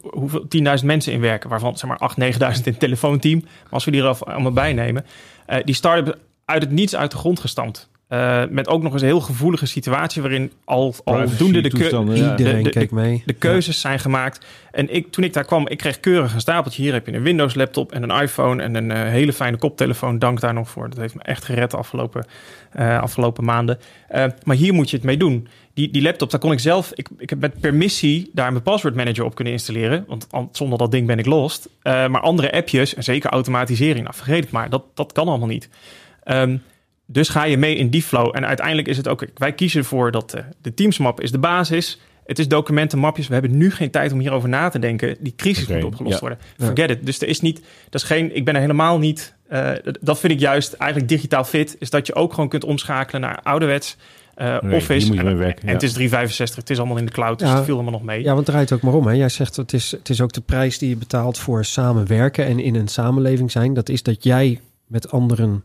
hoeveel, 10.000 mensen in werken, waarvan zeg maar 8.000, 9.000 in het telefoonteam. Maar als we die er allemaal bij nemen, uh, die start-up uit het niets uit de grond gestampt. Uh, met ook nog eens een heel gevoelige situatie waarin al, al doende de, keu ja. de, de, de, mee. de keuzes ja. zijn gemaakt. En ik, toen ik daar kwam, ik kreeg keurig een stapeltje. Hier heb je een Windows laptop en een iPhone en een uh, hele fijne koptelefoon. Dank daar nog voor. Dat heeft me echt gered de afgelopen, uh, afgelopen maanden. maar hier moet je het mee doen. Die, die laptop, daar kon ik zelf, ik, ik heb met permissie daar mijn password manager op kunnen installeren. Want zonder dat ding ben ik lost. maar andere appjes, en zeker automatisering, nou vergeet het maar, dat, dat kan allemaal niet. Um, dus ga je mee in die flow. En uiteindelijk is het ook, wij kiezen ervoor dat uh, de Teams-map is de basis. Het is documenten, mapjes. We hebben nu geen tijd om hierover na te denken. Die crisis okay, moet opgelost ja. worden. Forget ja. it. Dus er is niet, dat is geen, ik ben er helemaal niet, uh, dat vind ik juist eigenlijk digitaal fit. Is dat je ook gewoon kunt omschakelen naar ouderwets. Uh, nee, Office. En, en, werken, en het is 365, het is allemaal in de cloud, dus ja, het viel allemaal nog mee. Ja, want draait ook maar om. Hè. Jij zegt het is, het is ook de prijs die je betaalt voor samenwerken en in een samenleving zijn. Dat is dat jij met anderen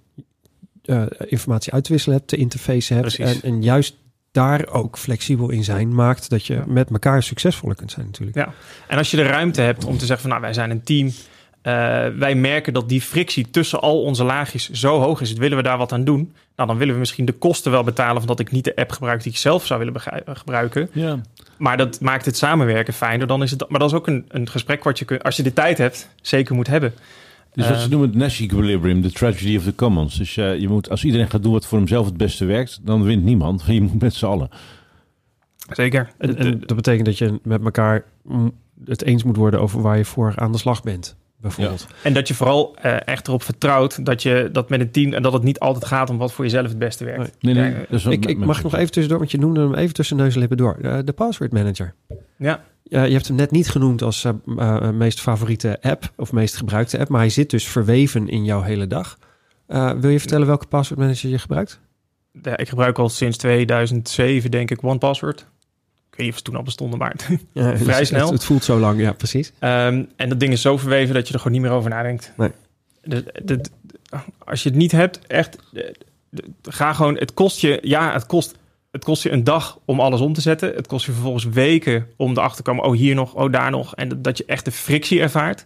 uh, informatie uitwisselen hebt, de interface hebt. En, en, juist daar ook flexibel in zijn, maakt dat je ja. met elkaar succesvoller kunt zijn natuurlijk. Ja, en als je de ruimte hebt om te zeggen van nou, wij zijn een team. Uh, wij merken dat die frictie tussen al onze laagjes zo hoog is. Willen we daar wat aan doen? Nou, dan willen we misschien de kosten wel betalen... van dat ik niet de app gebruik die ik zelf zou willen gebruiken. Ja. Maar dat maakt het samenwerken fijner. Dan is het, maar dat is ook een, een gesprek wat je, kun, als je de tijd hebt, zeker moet hebben. Dus wat ze noemen het Nash equilibrium, de tragedy of the commons. Dus uh, je moet, als iedereen gaat doen wat voor hemzelf het beste werkt, dan wint niemand. Je moet met z'n allen. Zeker. En, en, dat betekent dat je met elkaar het eens moet worden over waar je voor aan de slag bent. bijvoorbeeld. En dat je vooral uh, echt erop vertrouwt dat je dat met een team en dat het niet altijd gaat om wat voor jezelf het beste werkt. Nee, nee, Ja, Ik, met- ik met- mag nog even tussendoor, want je noemde hem even tussen neus en lippen door. Eh, de password manager. Ja, Ja, je hebt hem net niet genoemd als eh, meest favoriete app of meest gebruikte app, maar hij zit dus verweven in jouw hele dag. Wil je vertellen welke password manager je gebruikt? Ja, ik gebruik al sinds 2007 denk ik OnePassword. Ik weet niet of ze toen al bestonden, maar... Ja, Vrij het- snel. Het, het voelt zo lang, ja, precies. Ehm, en dat ding is zo verweven dat je er gewoon niet meer over nadenkt. Nee. De, als je het niet hebt, echt... ga gewoon... Het kost je... Ja, het kost, het kost je een dag om alles om te zetten. Het kost je vervolgens weken om erachter te komen... Oh, hier nog, oh, daar nog. En dat, dat je echt de frictie ervaart.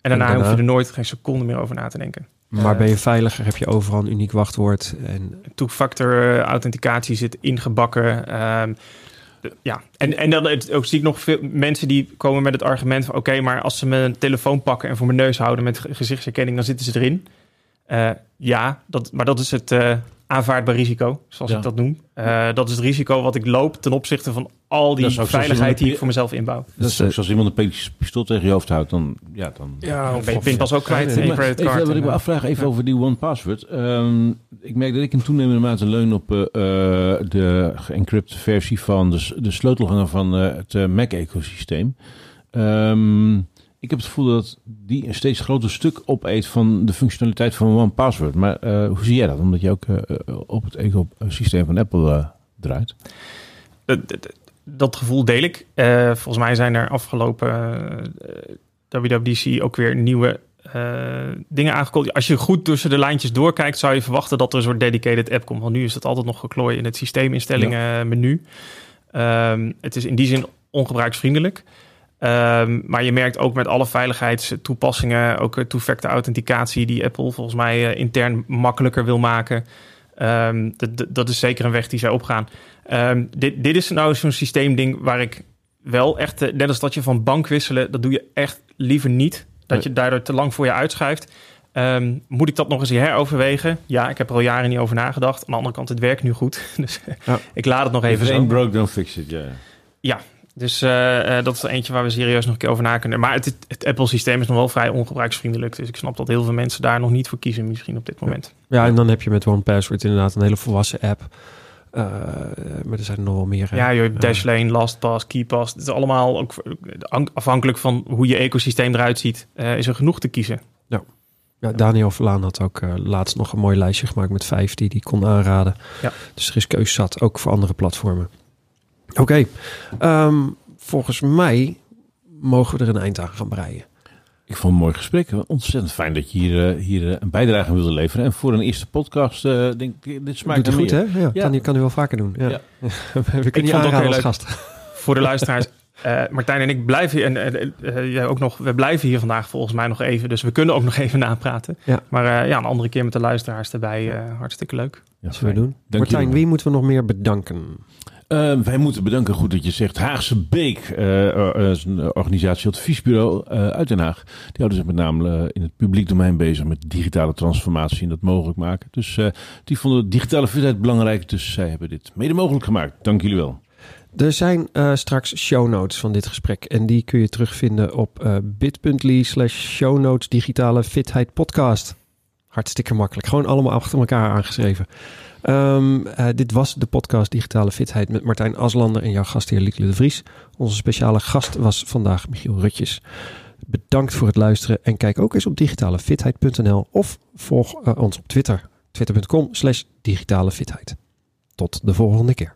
En daarna, daarna? hoef je er nooit geen seconde meer over na te denken. Maar Eh, ben je veiliger? Heb je overal een uniek wachtwoord? En two-factor authenticatie zit ingebakken. Ehm, ja, en, en dan het- ook zie ik nog veel mensen die komen met het argument van... oké, maar als ze mijn telefoon pakken en voor mijn neus houden met ge- gezichtsherkenning... dan zitten ze erin. Eh, ja, dat, maar dat is het eh, aanvaardbaar risico, zoals Ja. ik dat noem. Eh, dat is het risico wat ik loop ten opzichte van al die veiligheid die ik voor mezelf inbouw. Dat is ook als iemand een pistool tegen je hoofd houdt, dan... Ja, dan ja, Dan ben je pinpas ook kwijt je Maar creditcard. even, wat en, ik me eh, afvraag, even over die OnePassword. Ehm ik merk dat ik in toenemende mate leun op eh, eh, de geëncrypte versie van de, de sleutelhanger van het Mac-ecosysteem. Ehm, ik heb het gevoel dat die een steeds groter stuk opeet van de functionaliteit van OnePassword. Maar eh, hoe zie jij dat? Omdat je ook eh, eh, op het ecosysteem van Apple eh, draait. dat, dat- dat gevoel deel ik. Eh, volgens mij zijn er afgelopen eh, WWDC ook weer nieuwe eh, dingen aangekondigd. Als je goed tussen de lijntjes doorkijkt, zou je verwachten dat er een soort dedicated app komt. Want nu is het altijd nog geklooid in het systeeminstellingen menu. Ehm, het is in die zin ongebruiksvriendelijk. Ehm, maar je merkt ook met alle veiligheidstoepassingen, ook eh, two-factor authenticatie die Apple volgens mij eh, intern makkelijker wil maken. Ehm, dat- is zeker een weg die zij opgaan. Ehm, dit, dit is nou zo'n systeemding waar ik wel echt, eh, net als dat je van bank wisselen, dat doe je echt liever niet. Dat je daardoor te lang voor je uitschuift. Moet ik dat nog eens heroverwegen? Ja, ik heb er al jaren niet over nagedacht. Aan de andere kant, het werkt nu goed. Dus Ja. ik laat het nog even If ain't zo. broke, don't fix it. Ja. Dus eh, eh, dat is er eentje waar we serieus nog een keer over na kunnen. Maar het, het, Apple-systeem is nog wel vrij ongebruiksvriendelijk. Dus ik snap dat heel veel mensen daar nog niet voor kiezen, misschien op dit moment. Ja, en dan heb je met OnePassword inderdaad een hele volwassen app. Eh, maar er zijn er nog wel meer. hè. Ja, je hebt Dashlane, LastPass, KeyPass. Het is allemaal ook afhankelijk van hoe je ecosysteem eruit ziet. is er genoeg te kiezen. Ja, Daniel Verlaan had ook laatst nog een mooi lijstje gemaakt met vijf die hij kon aanraden. Ja. Dus er is keus zat, ook voor andere platformen. Oké, ehm, volgens mij mogen we er een eind aan gaan breien. Ik vond het een mooi gesprek. Ontzettend fijn dat je hier, eh, hier eh, een bijdrage wilde leveren. En voor een eerste podcast, eh, denk ik, dit smaakt goed, hè? Ja, Ja. Kan, hij, kan hij wel vaker doen. Ja. Ja. we kunnen je aanraden als leuk. gast. Voor de luisteraars. eh, Martijn en ik blijven en jij ook nog. We blijven hier vandaag volgens mij nog even. Dus we kunnen ook nog even napraten. Ja. Maar eh, ja, een andere keer met de luisteraars erbij. eh, hartstikke leuk. Ja, Dat zullen we doen. Dank Martijn, jullie wie moeten we nog meer bedanken? Eh, wij moeten bedanken, goed dat je zegt, Haagse Beek, eh, eh, is een organisatie, adviesbureau eh, uit Den Haag. Die houden zich met name eh, in het publiek domein bezig met digitale transformatie en dat mogelijk maken. Dus eh, die vonden digitale fitheid belangrijk, dus zij hebben dit mede mogelijk gemaakt. Dank jullie wel. Er zijn eh, straks show notes van dit gesprek. En die kun je terugvinden op eh, bit.ly slash show notes digitale fitheid podcast. Hartstikke makkelijk. Gewoon allemaal achter elkaar aangeschreven. Ehm, eh, dit was de podcast Digitale Fitheid met Martijn Aslander en jouw gastheer Lieke de Vries. Onze speciale gast was vandaag Michiel Rutjes. Bedankt voor het luisteren en kijk ook eens op digitalefitheid.nl of volg eh, ons op Twitter. Twitter.com slash digitale fitheid. Tot de volgende keer.